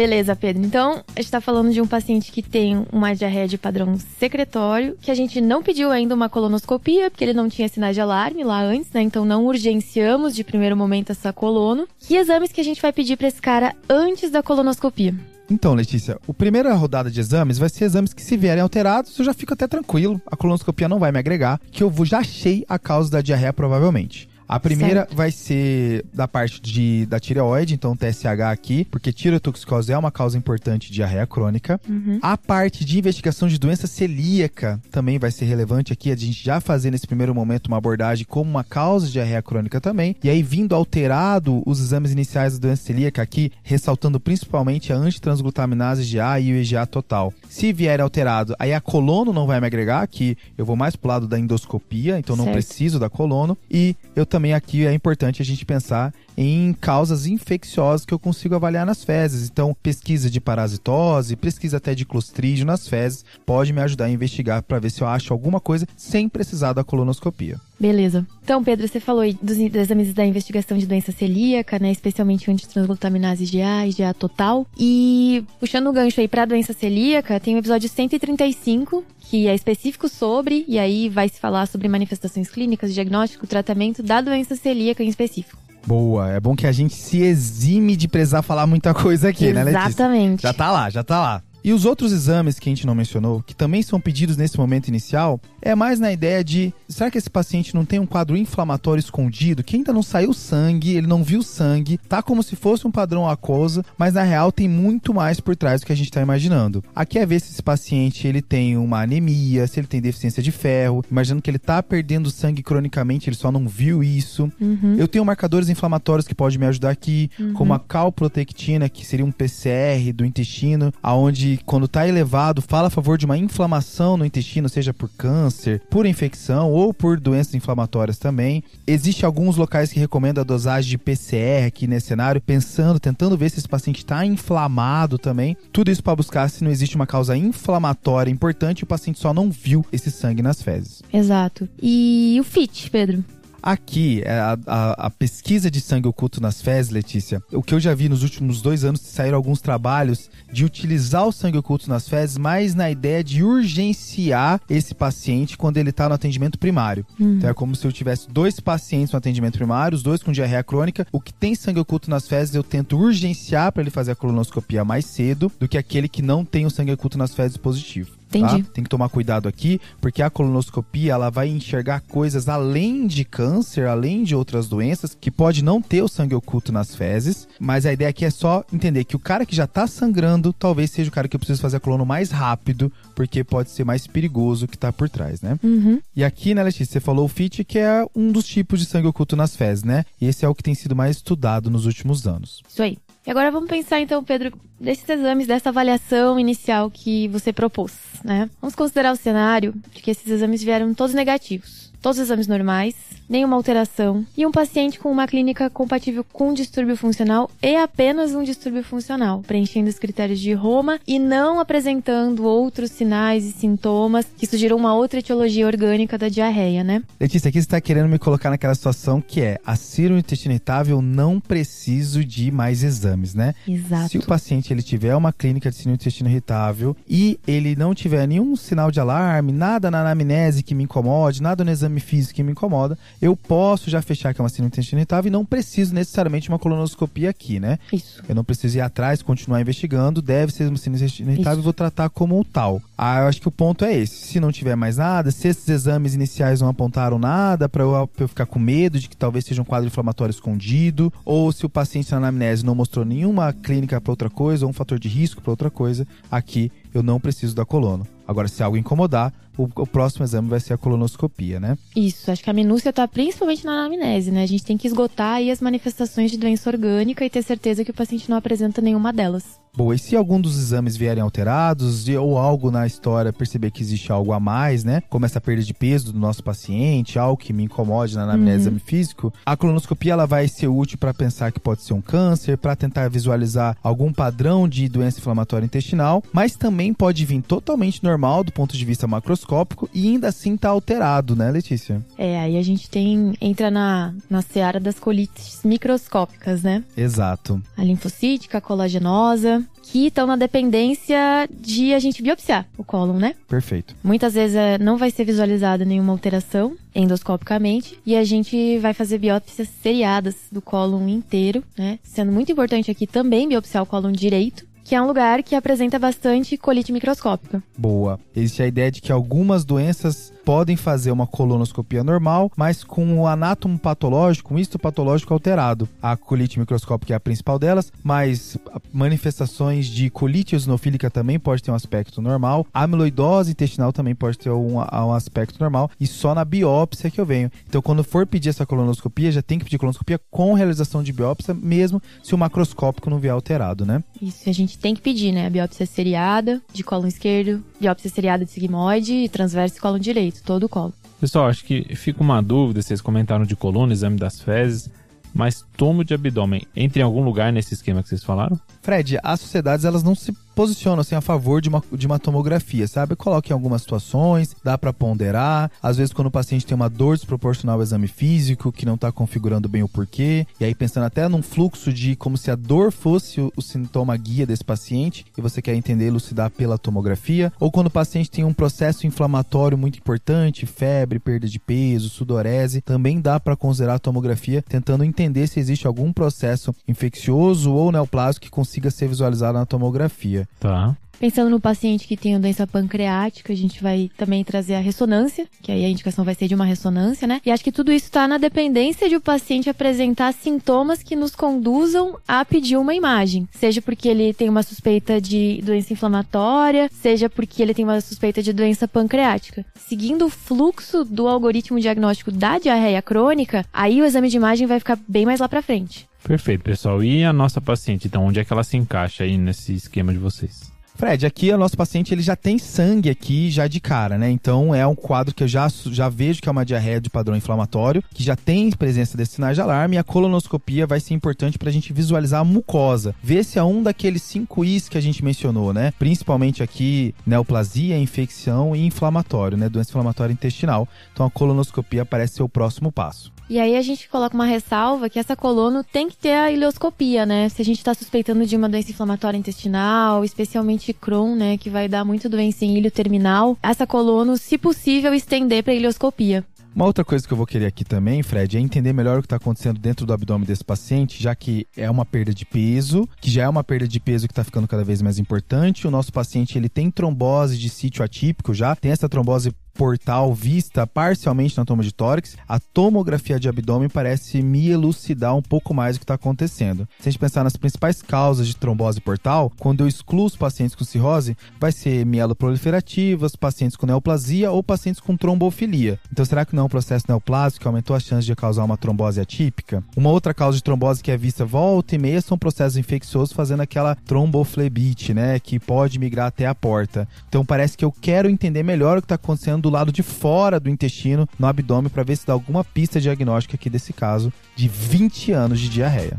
Beleza, Pedro. Então, a gente tá falando de um paciente que tem uma diarreia de padrão secretório, que a gente não pediu ainda uma colonoscopia, porque ele não tinha sinais de alarme lá antes, né? Então não urgenciamos de primeiro momento essa colono. Que exames que a gente vai pedir pra esse cara antes da colonoscopia? Então, Letícia, a primeira rodada de exames vai ser exames que, se vierem alterados, eu já fico até tranquilo. A colonoscopia não vai me agregar, que eu já achei a causa da diarreia, provavelmente. A primeira Certo. vai ser da parte de, da tireoide, então TSH aqui, porque tireotoxicose é uma causa importante de diarreia crônica. A parte de investigação de doença celíaca também vai ser relevante aqui, a gente já fazer nesse primeiro momento uma abordagem como uma causa de diarreia crônica também. E aí, vindo alterado os exames iniciais da doença celíaca aqui, ressaltando principalmente a antitransglutaminase GA e o EGA total. Se vier alterado, aí a colono não vai me agregar, que eu vou mais pro lado da endoscopia, então não Certo. preciso da colono. E eu também aqui é importante a gente pensar em causas infecciosas que eu consigo avaliar nas fezes. Então, pesquisa de parasitose, pesquisa até de clostrídio nas fezes, pode me ajudar a investigar para ver se eu acho alguma coisa sem precisar da colonoscopia. Beleza. Então, Pedro, você falou dos, exames da investigação de doença celíaca, né? Especialmente antitransglutaminase e GA total. E puxando o gancho aí pra doença celíaca, tem o episódio 135, que é específico sobre, e aí vai se falar sobre manifestações clínicas, diagnóstico, tratamento da doença celíaca em específico. Boa, é bom que a gente se exime de precisar falar muita coisa aqui, né, Letícia? Exatamente. Já tá lá, já tá lá. E os outros exames que a gente não mencionou, que também são pedidos nesse momento inicial, é mais na ideia de: será que esse paciente não tem um quadro inflamatório escondido, que ainda não saiu sangue, ele não viu sangue, tá como se fosse um padrão aquoso, mas na real tem muito mais por trás do que a gente tá imaginando. Aqui é ver se esse paciente ele tem uma anemia, se ele tem deficiência de ferro, imaginando que ele tá perdendo sangue cronicamente, ele só não viu isso. Eu tenho marcadores inflamatórios que podem me ajudar aqui, como a calprotectina, que seria um PCR do intestino, aonde quando tá elevado fala a favor de uma inflamação no intestino, seja por câncer, por infecção ou por doenças inflamatórias também. Existem alguns locais que recomendam a dosagem de PCR aqui nesse cenário, pensando, tentando ver se esse paciente está inflamado também. Tudo isso para buscar se não existe uma causa inflamatória importante e o paciente só não viu esse sangue nas fezes. Exato. E o FIT, Pedro? Aqui, é a, a- a pesquisa de sangue oculto nas fezes, Letícia, o que eu já vi nos últimos dois anos, saíram alguns trabalhos de utilizar o sangue oculto nas fezes, mas na ideia de urgenciar esse paciente quando ele está no atendimento primário. Então é como se eu tivesse dois pacientes no atendimento primário, os dois com diarreia crônica. O que tem sangue oculto nas fezes, eu tento urgenciar para ele fazer a colonoscopia mais cedo do que aquele que não tem o sangue oculto nas fezes positivo. Tá? Entendi. Tem que tomar cuidado aqui, porque a colonoscopia ela vai enxergar coisas além de câncer, além de outras doenças, que pode não ter o sangue oculto nas fezes, mas a ideia aqui é só entender que o cara que já tá sangrando, talvez seja o cara que eu preciso fazer a colono mais rápido, porque pode ser mais perigoso que tá por trás, né? Uhum. E aqui, né, Letícia, você falou o FIT, que é um dos tipos de sangue oculto nas fezes, né? E esse é o que tem sido mais estudado nos últimos anos. Isso aí. E agora vamos pensar então, Pedro, desses exames, dessa avaliação inicial que você propôs, né? Vamos considerar o cenário de que esses exames vieram todos negativos. Todos os exames normais, nenhuma alteração, e um paciente com uma clínica compatível com distúrbio funcional e apenas um distúrbio funcional, preenchendo os critérios de Roma e não apresentando outros sinais e sintomas que sugiram uma outra etiologia orgânica da diarreia, né? Letícia, aqui você está querendo me colocar naquela situação que é a síndrome intestino irritável, não preciso de mais exames, né? Exato. Se o paciente ele tiver uma clínica de síndrome intestino irritável e ele não tiver nenhum sinal de alarme, nada na anamnese que me incomode, nada no exame físico que me incomoda, eu posso já fechar que é uma síndrome intestino irritável e não preciso necessariamente uma colonoscopia aqui, né? Isso. Eu não preciso ir atrás, continuar investigando, deve ser uma síndrome intestino irritável e vou tratar como tal. Ah, eu acho que o ponto é esse. Se não tiver mais nada, se esses exames iniciais não apontaram nada para eu, pra eu ficar com medo de que talvez seja um quadro inflamatório escondido, ou se o paciente na anamnese não mostrou nenhuma clínica para outra coisa, ou um fator de risco para outra coisa, aqui eu não preciso da colono. Agora, se algo incomodar, o, o, próximo exame vai ser a colonoscopia, né? Isso, acho que a minúcia tá principalmente na anamnese, né? A gente tem que esgotar aí as manifestações de doença orgânica e ter certeza que o paciente não apresenta nenhuma delas. Boa, e se algum dos exames vierem alterados ou algo na história perceber que existe algo a mais, né? Como essa perda de peso do nosso paciente, algo que me incomode na anamnese uhum. exame físico, a colonoscopia ela vai ser útil para pensar que pode ser um câncer, para tentar visualizar algum padrão de doença inflamatória intestinal, mas também pode vir totalmente normal do ponto de vista macroscópico e ainda assim tá alterado, né, Letícia? É, aí a gente tem entra na na seara das colites microscópicas, né? Exato. A linfocítica, a colagenosa, que estão na dependência de a gente biopsiar o cólon, né? Perfeito. Muitas vezes é, não vai ser visualizada nenhuma alteração endoscopicamente e a gente vai fazer biópsias seriadas do cólon inteiro, né? Sendo muito importante aqui também biopsiar o cólon direito, que é um lugar que apresenta bastante colite microscópica. Boa. Existe a ideia de que algumas doenças podem fazer uma colonoscopia normal, mas com o anátomo patológico, um histopatológico alterado. A colite microscópica é a principal delas, mas manifestações de colite eosinofílica também pode ter um aspecto normal. A amiloidose intestinal também pode ter um, um aspecto normal. E só na biópsia que eu venho. Então, quando for pedir essa colonoscopia, já tem que pedir colonoscopia com realização de biópsia, mesmo se o macroscópico não vier alterado, né? Isso, a gente tem que pedir, né? A biópsia seriada de colo esquerdo, biópsia seriada de sigmoide e transverso colo direito, todo o colo. Pessoal, acho que fica uma dúvida, vocês comentaram de coluna, exame das fezes, mas tomo de abdômen entra em algum lugar nesse esquema que vocês falaram? Fred, as sociedades elas não se posicionam assim a favor de uma, de uma tomografia, sabe? Coloca em algumas situações, dá para ponderar. Às vezes, quando o paciente tem uma dor desproporcional ao exame físico, que não tá configurando bem o porquê, e aí pensando até num fluxo de como se a dor fosse o, o sintoma guia desse paciente, e você quer entender elucidar pela tomografia, ou quando o paciente tem um processo inflamatório muito importante, febre, perda de peso, sudorese, também dá para considerar a tomografia, tentando entender se existe algum processo infeccioso ou neoplásico que consiga ser visualizado na tomografia. Tá. Pensando no paciente que tem doença pancreática, a gente vai também trazer a ressonância, que aí a indicação vai ser de uma ressonância, né? E acho que tudo isso está na dependência de o paciente apresentar sintomas que nos conduzam a pedir uma imagem. Seja porque ele tem uma suspeita de doença inflamatória, seja porque ele tem uma suspeita de doença pancreática. Seguindo o fluxo do algoritmo diagnóstico da diarreia crônica, aí o exame de imagem vai ficar bem mais lá pra frente. Perfeito, pessoal. E a nossa paciente, então, onde é que ela se encaixa aí nesse esquema de vocês? Fred, aqui o nosso paciente ele já tem sangue aqui já de cara, né? Então é um quadro que eu já, já vejo que é uma diarreia de padrão inflamatório, que já tem presença desses sinais de alarme e a colonoscopia vai ser importante para a gente visualizar a mucosa, ver se é um daqueles cinco Is que a gente mencionou, né? Principalmente aqui neoplasia, infecção e inflamatório, né? Doença inflamatória intestinal. Então a colonoscopia parece ser o próximo passo. E aí a gente coloca uma ressalva que essa colono tem que ter a ileoscopia, né? Se a gente está suspeitando de uma doença inflamatória intestinal, especialmente Crohn, né, que vai dar muito doença em ilho terminal, essa colono, se possível, estender para ileoscopia. Uma outra coisa que eu vou querer aqui também, Fred, é entender melhor o que está acontecendo dentro do abdômen desse paciente, já que é uma perda de peso, que já é uma perda de peso que está ficando cada vez mais importante. O nosso paciente ele tem trombose de sítio atípico já, tem essa trombose portal vista parcialmente na toma de tórax, a tomografia de abdômen parece me elucidar um pouco mais o que está acontecendo. Se a gente pensar nas principais causas de trombose portal, quando eu excluo os pacientes com cirrose, vai ser mieloproliferativas, pacientes com neoplasia ou pacientes com trombofilia. Então, será que não é um processo neoplásico que aumentou a chance de causar uma trombose atípica? Uma outra causa de trombose que é vista volta e meia são processos infecciosos fazendo aquela tromboflebite, né, que pode migrar até a porta. Então, parece que eu quero entender melhor o que está acontecendo do lado de fora do intestino, no abdômen, para ver se dá alguma pista diagnóstica aqui desse caso de 20 anos de diarreia.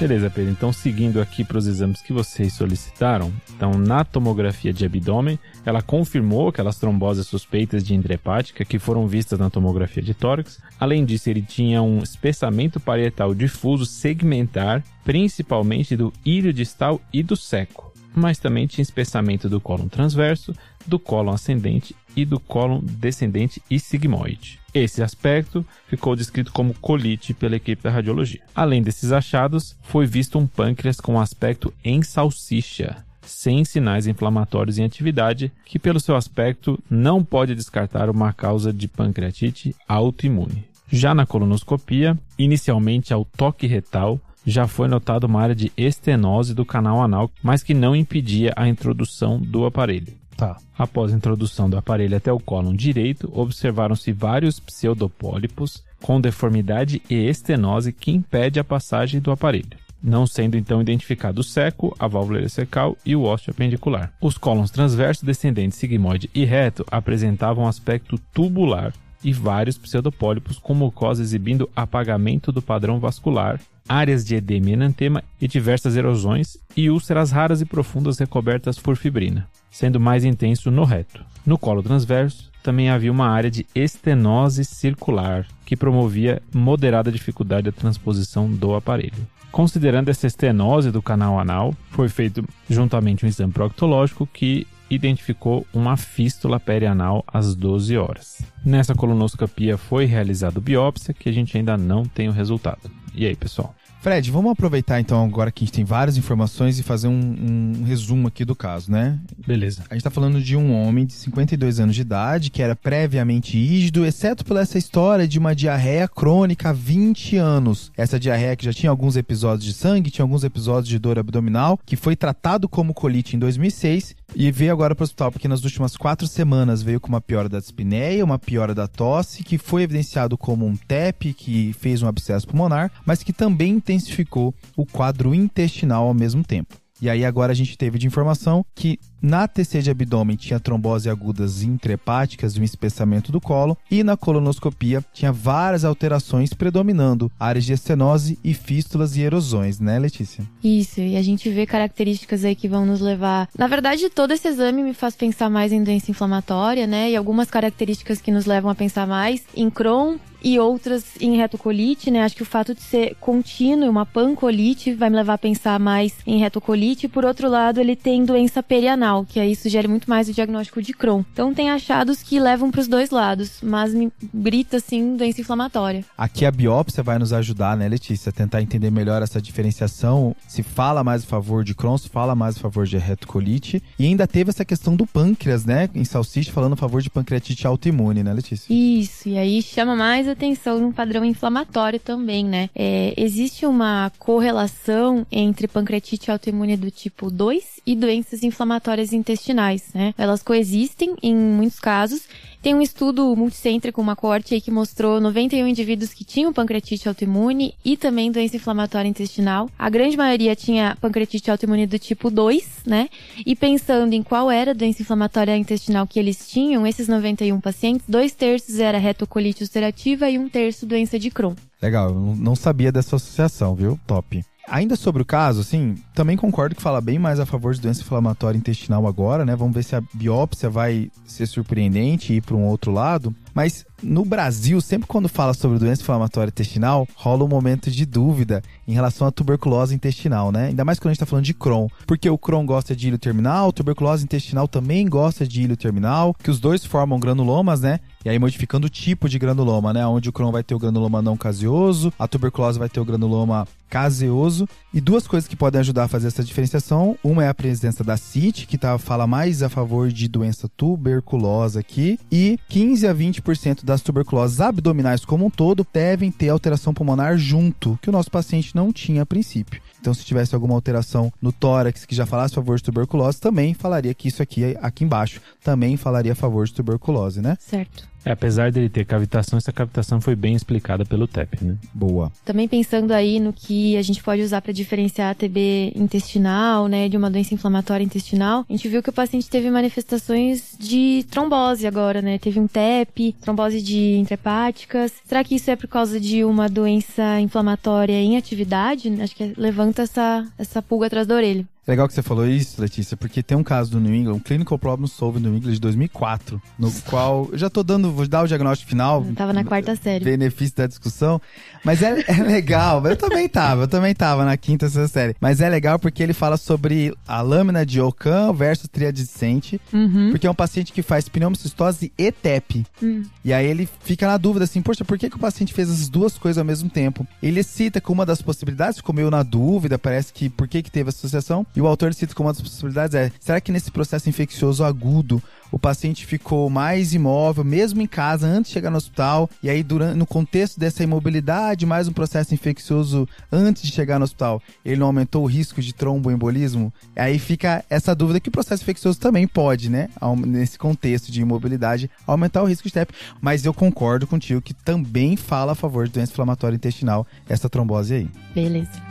Beleza, Pedro. Então, seguindo aqui para os exames que vocês solicitaram, então na tomografia de abdômen, ela confirmou aquelas tromboses suspeitas de hepática que foram vistas na tomografia de tórax. Além disso, ele tinha um espessamento parietal difuso segmentar, principalmente do ilho distal e do seco, mas também tinha espessamento do cólon transverso, do cólon ascendente e do cólon descendente e sigmoide. Esse aspecto ficou descrito como colite pela equipe da radiologia. Além desses achados, foi visto um pâncreas com aspecto em salsicha, sem sinais inflamatórios em atividade, que pelo seu aspecto não pode descartar uma causa de pancreatite autoimune. Já na colonoscopia, inicialmente ao toque retal, já foi notado uma área de estenose do canal anal, mas que não impedia a introdução do aparelho. Tá. Após a introdução do aparelho até o cólon direito, observaram-se vários pseudopólipos com deformidade e estenose que impede a passagem do aparelho, não sendo então identificado o seco, a válvula ileocecal e o ósseo apendicular. Os cólons transverso, descendente, sigmoide e reto apresentavam aspecto tubular e vários pseudopólipos com mucosa exibindo apagamento do padrão vascular, áreas de edema e enantema e diversas erosões e úlceras raras e profundas recobertas por fibrina sendo mais intenso no reto. No colo transverso, também havia uma área de estenose circular, que promovia moderada dificuldade da transposição do aparelho. Considerando essa estenose do canal anal, foi feito juntamente um exame proctológico que identificou uma fístula perianal às 12 horas. Nessa colonoscopia foi realizada biópsia, que a gente ainda não tem o resultado. E aí, pessoal? Fred, vamos aproveitar então agora que a gente tem várias informações e fazer um, um resumo aqui do caso, né? Beleza. A gente tá falando de um homem de 52 anos de idade que era previamente ígido, exceto por essa história de uma diarreia crônica há 20 anos. Essa diarreia que já tinha alguns episódios de sangue, tinha alguns episódios de dor abdominal, que foi tratado como colite em 2006 e veio agora para o hospital porque nas últimas quatro semanas veio com uma piora da dispneia, uma piora da tosse, que foi evidenciado como um TEP, que fez um abscesso pulmonar, mas que também intensificou o quadro intestinal ao mesmo tempo. E aí agora a gente teve de informação que na TC de abdômen tinha trombose agudas intrahepáticas e um espessamento do colo e na colonoscopia tinha várias alterações predominando áreas de estenose e fístulas e erosões, né, Letícia? Isso, e a gente vê características aí que vão nos levar. Na verdade, todo esse exame me faz pensar mais em doença inflamatória, né? E algumas características que nos levam a pensar mais em Crohn e outras em retocolite, né? Acho que o fato de ser contínuo, uma pancolite, vai me levar a pensar mais em retocolite. Por outro lado, ele tem doença perianal, que aí sugere muito mais o diagnóstico de Crohn. Então tem achados que levam para os dois lados, mas me grita assim doença inflamatória. Aqui a biópsia vai nos ajudar, né, Letícia, a tentar entender melhor essa diferenciação. Se fala mais a favor de Crohn, se fala mais a favor de retocolite. E ainda teve essa questão do pâncreas, né, em salsicha, falando a favor de pancreatite autoimune, né, Letícia? Isso, e aí chama mais atenção no padrão inflamatório também, né? É, existe uma correlação entre pancreatite autoimune do tipo 2 e doenças inflamatórias intestinais, né? Elas coexistem em muitos casos. Tem um estudo multicêntrico, uma coorte aí que mostrou 91 indivíduos que tinham pancreatite autoimune e também doença inflamatória intestinal. A grande maioria tinha pancreatite autoimune do tipo 2, né? E pensando em qual era a doença inflamatória intestinal que eles tinham, esses 91 pacientes, dois terços era retocolite ulcerativa e um terço doença de Crohn. Legal, não sabia dessa associação, viu? Top. Ainda sobre o caso, assim, também concordo que fala bem mais a favor de doença inflamatória intestinal agora, né? Vamos ver se a biópsia vai ser surpreendente e ir para um outro lado. Mas no Brasil, sempre quando fala sobre doença inflamatória intestinal, rola um momento de dúvida em relação à tuberculose intestinal, né? Ainda mais quando a gente tá falando de Crohn. Porque o Crohn gosta de ilho terminal, tuberculose intestinal também gosta de ilho terminal, que os dois formam granulomas, né? E aí modificando o tipo de granuloma, né? Onde o Crohn vai ter o granuloma não caseoso, a tuberculose vai ter o granuloma caseoso. E duas coisas que podem ajudar a fazer essa diferenciação. Uma é a presença da CIT, que tá, fala mais a favor de doença tuberculosa aqui. E 15 a 20% das tuberculoses abdominais como um todo devem ter alteração pulmonar junto, que o nosso paciente não tinha a princípio. Então, se tivesse alguma alteração no tórax que já falasse a favor de tuberculose, também falaria que isso aqui, aqui embaixo, também falaria a favor de tuberculose, né? Certo. É, apesar dele ter cavitação, essa cavitação foi bem explicada pelo TEP, né? Boa. Também pensando aí no que a gente pode usar para diferenciar a TB intestinal, né, de uma doença inflamatória intestinal, a gente viu que o paciente teve manifestações de trombose agora, né? Teve um TEP, trombose de intrahepáticas. Será que isso é por causa de uma doença inflamatória em atividade? Acho que levanta essa, essa pulga atrás da orelha. Legal que você falou isso, Letícia, porque tem um caso do New England, um Clinical Problem Solved no New England de 2004, no qual eu já tô dando, vou dar o diagnóstico final. Eu tava na quarta série. Benefício da discussão. Mas é, é legal, eu também tava, eu também tava na quinta sexta série. Mas é legal porque ele fala sobre a lâmina de Ockham versus triadicente, Uhum. porque é um paciente que faz pneumocistose e TEP. Hum. E aí ele fica na dúvida assim, poxa, por que, que o paciente fez essas duas coisas ao mesmo tempo? Ele cita como uma das possibilidades, ficou meio na dúvida, parece que por que, que teve associação. E o autor cita como uma das possibilidades é, será que nesse processo infeccioso agudo o paciente ficou mais imóvel, mesmo em casa, antes de chegar no hospital, e aí durante, no contexto dessa imobilidade, mais um processo infeccioso antes de chegar no hospital, ele não aumentou o risco de tromboembolismo? Aí fica essa dúvida que o processo infeccioso também pode, né, nesse contexto de imobilidade, aumentar o risco de TEP. Mas eu concordo contigo que também fala a favor de doença inflamatória intestinal, essa trombose aí. Beleza.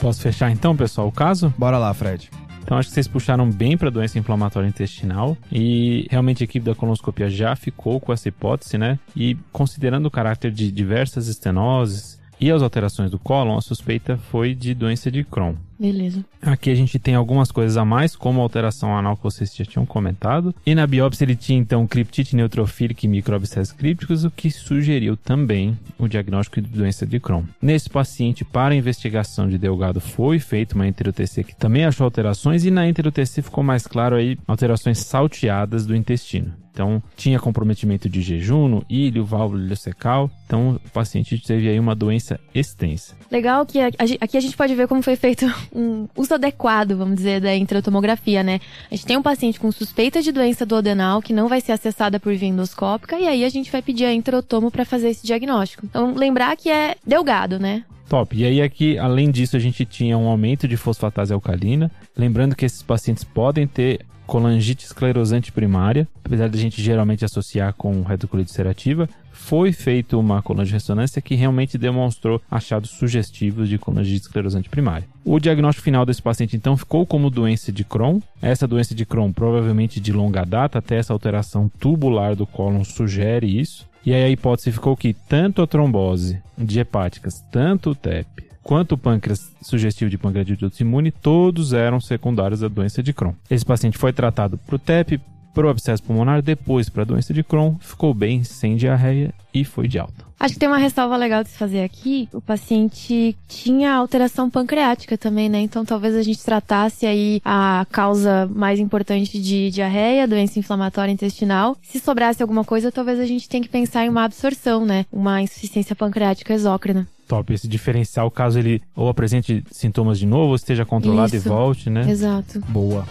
Posso fechar então, pessoal, o caso? Bora lá, Fred. Então acho que vocês puxaram bem para doença inflamatória intestinal e realmente a equipe da colonoscopia já ficou com essa hipótese, né? E considerando o caráter de diversas estenoses e as alterações do cólon, a suspeita foi de doença de Crohn. Beleza. Aqui a gente tem algumas coisas a mais, como a alteração anal que vocês já tinham comentado. E na biópsia ele tinha então criptite neutrofílica e microabscessos crípticos, o que sugeriu também o diagnóstico de doença de Crohn. Nesse paciente, para a investigação de Delgado, foi feita uma enter-UTC que também achou alterações e na enter-UTC ficou mais claro aí alterações salteadas do intestino. Então, tinha comprometimento de jejum, ilho, válvula ileocecal. Então, o paciente teve aí uma doença extensa. Legal que aqui a gente pode ver como foi feito um uso adequado, vamos dizer, da intratomografia, né? A gente tem um paciente com suspeita de doença do adenal que não vai ser acessada por via endoscópica e aí a gente vai pedir a intratomo para fazer esse diagnóstico. Então, lembrar que é delgado, né? Top. E aí aqui, além disso, a gente tinha um aumento de fosfatase alcalina. Lembrando que esses pacientes podem ter colangite esclerosante primária, apesar de a gente geralmente associar com retocolite ulcerativa. Foi feita uma colangirressonância que realmente demonstrou achados sugestivos de colangite esclerosante primária. O diagnóstico final desse paciente então ficou como doença de Crohn. Essa doença de Crohn provavelmente de longa data, até essa alteração tubular do cólon sugere isso. E aí a hipótese ficou que tanto a trombose de hepáticas, tanto o TEP, quanto o pâncreas sugestivo de pancreatite autoimune, todos eram secundários da doença de Crohn. Esse paciente foi tratado para o TEP, para o abscesso pulmonar, depois para a doença de Crohn, ficou bem, sem diarreia e foi de alta. Acho que tem uma ressalva legal de se fazer aqui. O paciente tinha alteração pancreática também, né? Então talvez a gente tratasse aí a causa mais importante de diarreia, doença inflamatória intestinal. Se sobrasse alguma coisa, talvez a gente tenha que pensar em uma absorção, né? Uma insuficiência pancreática exócrina. Top, esse diferencial, caso ele ou apresente sintomas de novo, ou esteja controlado Isso. e volte, né? Exato. Boa.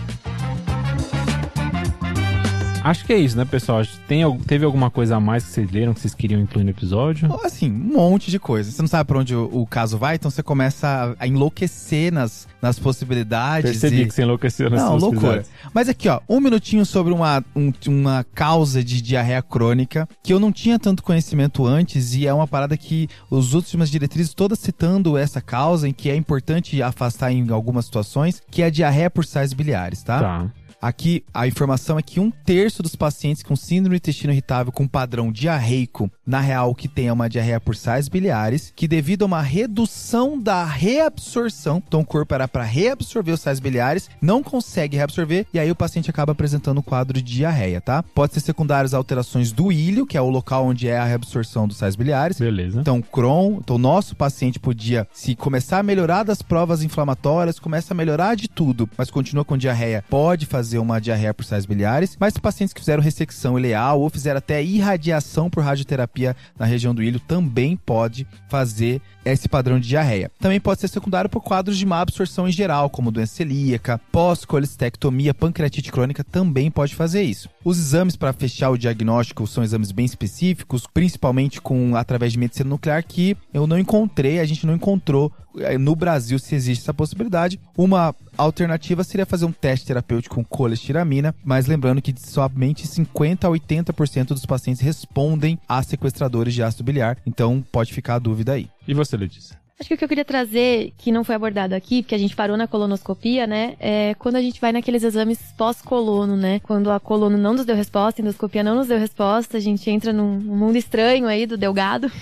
Acho que é isso, né, pessoal? Tem, teve alguma coisa a mais que vocês leram, que vocês queriam incluir no episódio? Assim, um monte de coisa. Você não sabe pra onde o, o caso vai, então você começa a, a enlouquecer nas, nas possibilidades. Percebi e... que você enlouqueceu nessas Não, loucura. Mas aqui, ó, um minutinho sobre uma, um- uma causa de diarreia crônica que eu não tinha tanto conhecimento antes e é uma parada que os últimas diretrizes todas citando essa causa em que é importante afastar em algumas situações, que é a diarreia por sais biliares, tá? Tá. Aqui a informação é que um terço dos pacientes com síndrome do intestino irritável com padrão diarreico, na real, que tem uma diarreia por sais biliares, que devido a uma redução da reabsorção, então o corpo era para reabsorver os sais biliares, não consegue reabsorver e aí o paciente acaba apresentando um quadro de diarreia, tá? Pode ser secundários a alterações do ilho, que é o local onde é a reabsorção dos sais biliares. Beleza. Então, Crohn, então o nosso paciente podia, se começar a melhorar das provas inflamatórias, começa a melhorar de tudo, mas continua com diarreia, pode fazer uma diarreia por sais biliares. Mas pacientes que fizeram ressecção ileal ou fizeram até irradiação por radioterapia na região do ilho também pode fazer esse padrão de diarreia. Também pode ser secundário por quadros de má absorção em geral, como doença celíaca, pós-colestectomia, pancreatite crônica também pode fazer isso. Os exames para fechar o diagnóstico são exames bem específicos, principalmente com através de medicina nuclear que eu não encontrei, a gente não encontrou eh, no Brasil se existe essa possibilidade. Uma alternativa seria fazer um teste terapêutico com colestiramina, mas lembrando que somente 50 a 80% dos pacientes respondem a sequestradores de ácido biliar, então pode ficar a dúvida aí. E você, Letícia? Acho que o que eu queria trazer, que não foi abordado aqui, porque a gente parou na colonoscopia, né? É quando a gente vai naqueles exames pós-colono, né? Quando a colono não nos deu resposta, a endoscopia não nos deu resposta, a gente entra num mundo estranho aí do delgado.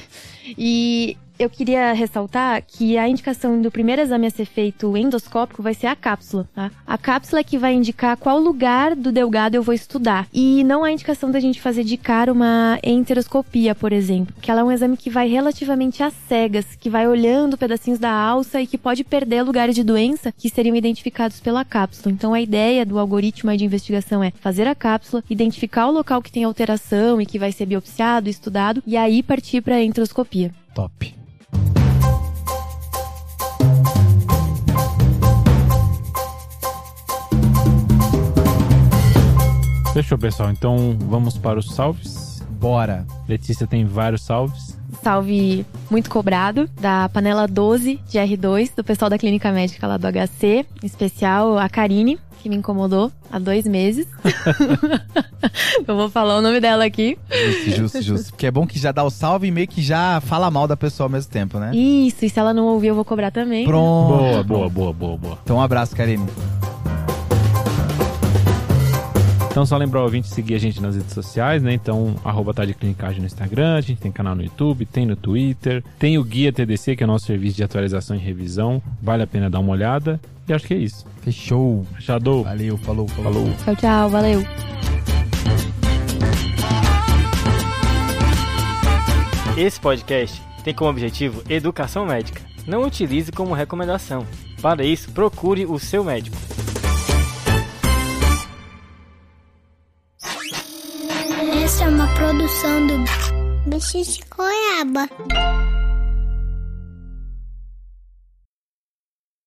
E eu queria ressaltar que a indicação do primeiro exame a ser feito endoscópico vai ser a cápsula, tá? A cápsula é que vai indicar qual lugar do delgado eu vou estudar. E não há indicação da gente fazer de cara uma enteroscopia, por exemplo, que ela é um exame que vai relativamente às cegas, que vai olhando pedacinhos da alça e que pode perder lugares de doença que seriam identificados pela cápsula. Então a ideia do algoritmo de investigação é fazer a cápsula, identificar o local que tem alteração e que vai ser biopsiado, estudado, e aí partir para a enteroscopia. Top. Fechou, pessoal. Então vamos para os salves. Bora. Letícia tem vários salves. Salve muito cobrado da panela 12 de R2 do pessoal da clínica médica lá do HC, em especial a Karine, que me incomodou há dois meses. Eu vou falar o nome dela aqui. Justo, justo, justo. Porque é bom que já dá o salve e meio que já fala mal da pessoa ao mesmo tempo, né? Isso, e se ela não ouvir, eu vou cobrar também. Pronto. Boa, boa, boa, boa, boa. Então um abraço, Karine. Então, só lembrar o ouvinte seguir a gente nas redes sociais, né? Então, arroba tá de clinicagem no Instagram, a gente tem canal no YouTube, tem no Twitter, tem o Guia TDC, que é o nosso serviço de atualização e revisão. Vale a pena dar uma olhada. E acho que é isso. Fechou. Fechado. Valeu, falou, falou. Falou. Tchau, tchau, valeu. Esse podcast tem como objetivo educação médica. Não utilize como recomendação. Para isso, procure o seu médico. Essa é uma produção do Bicho de Goiaba.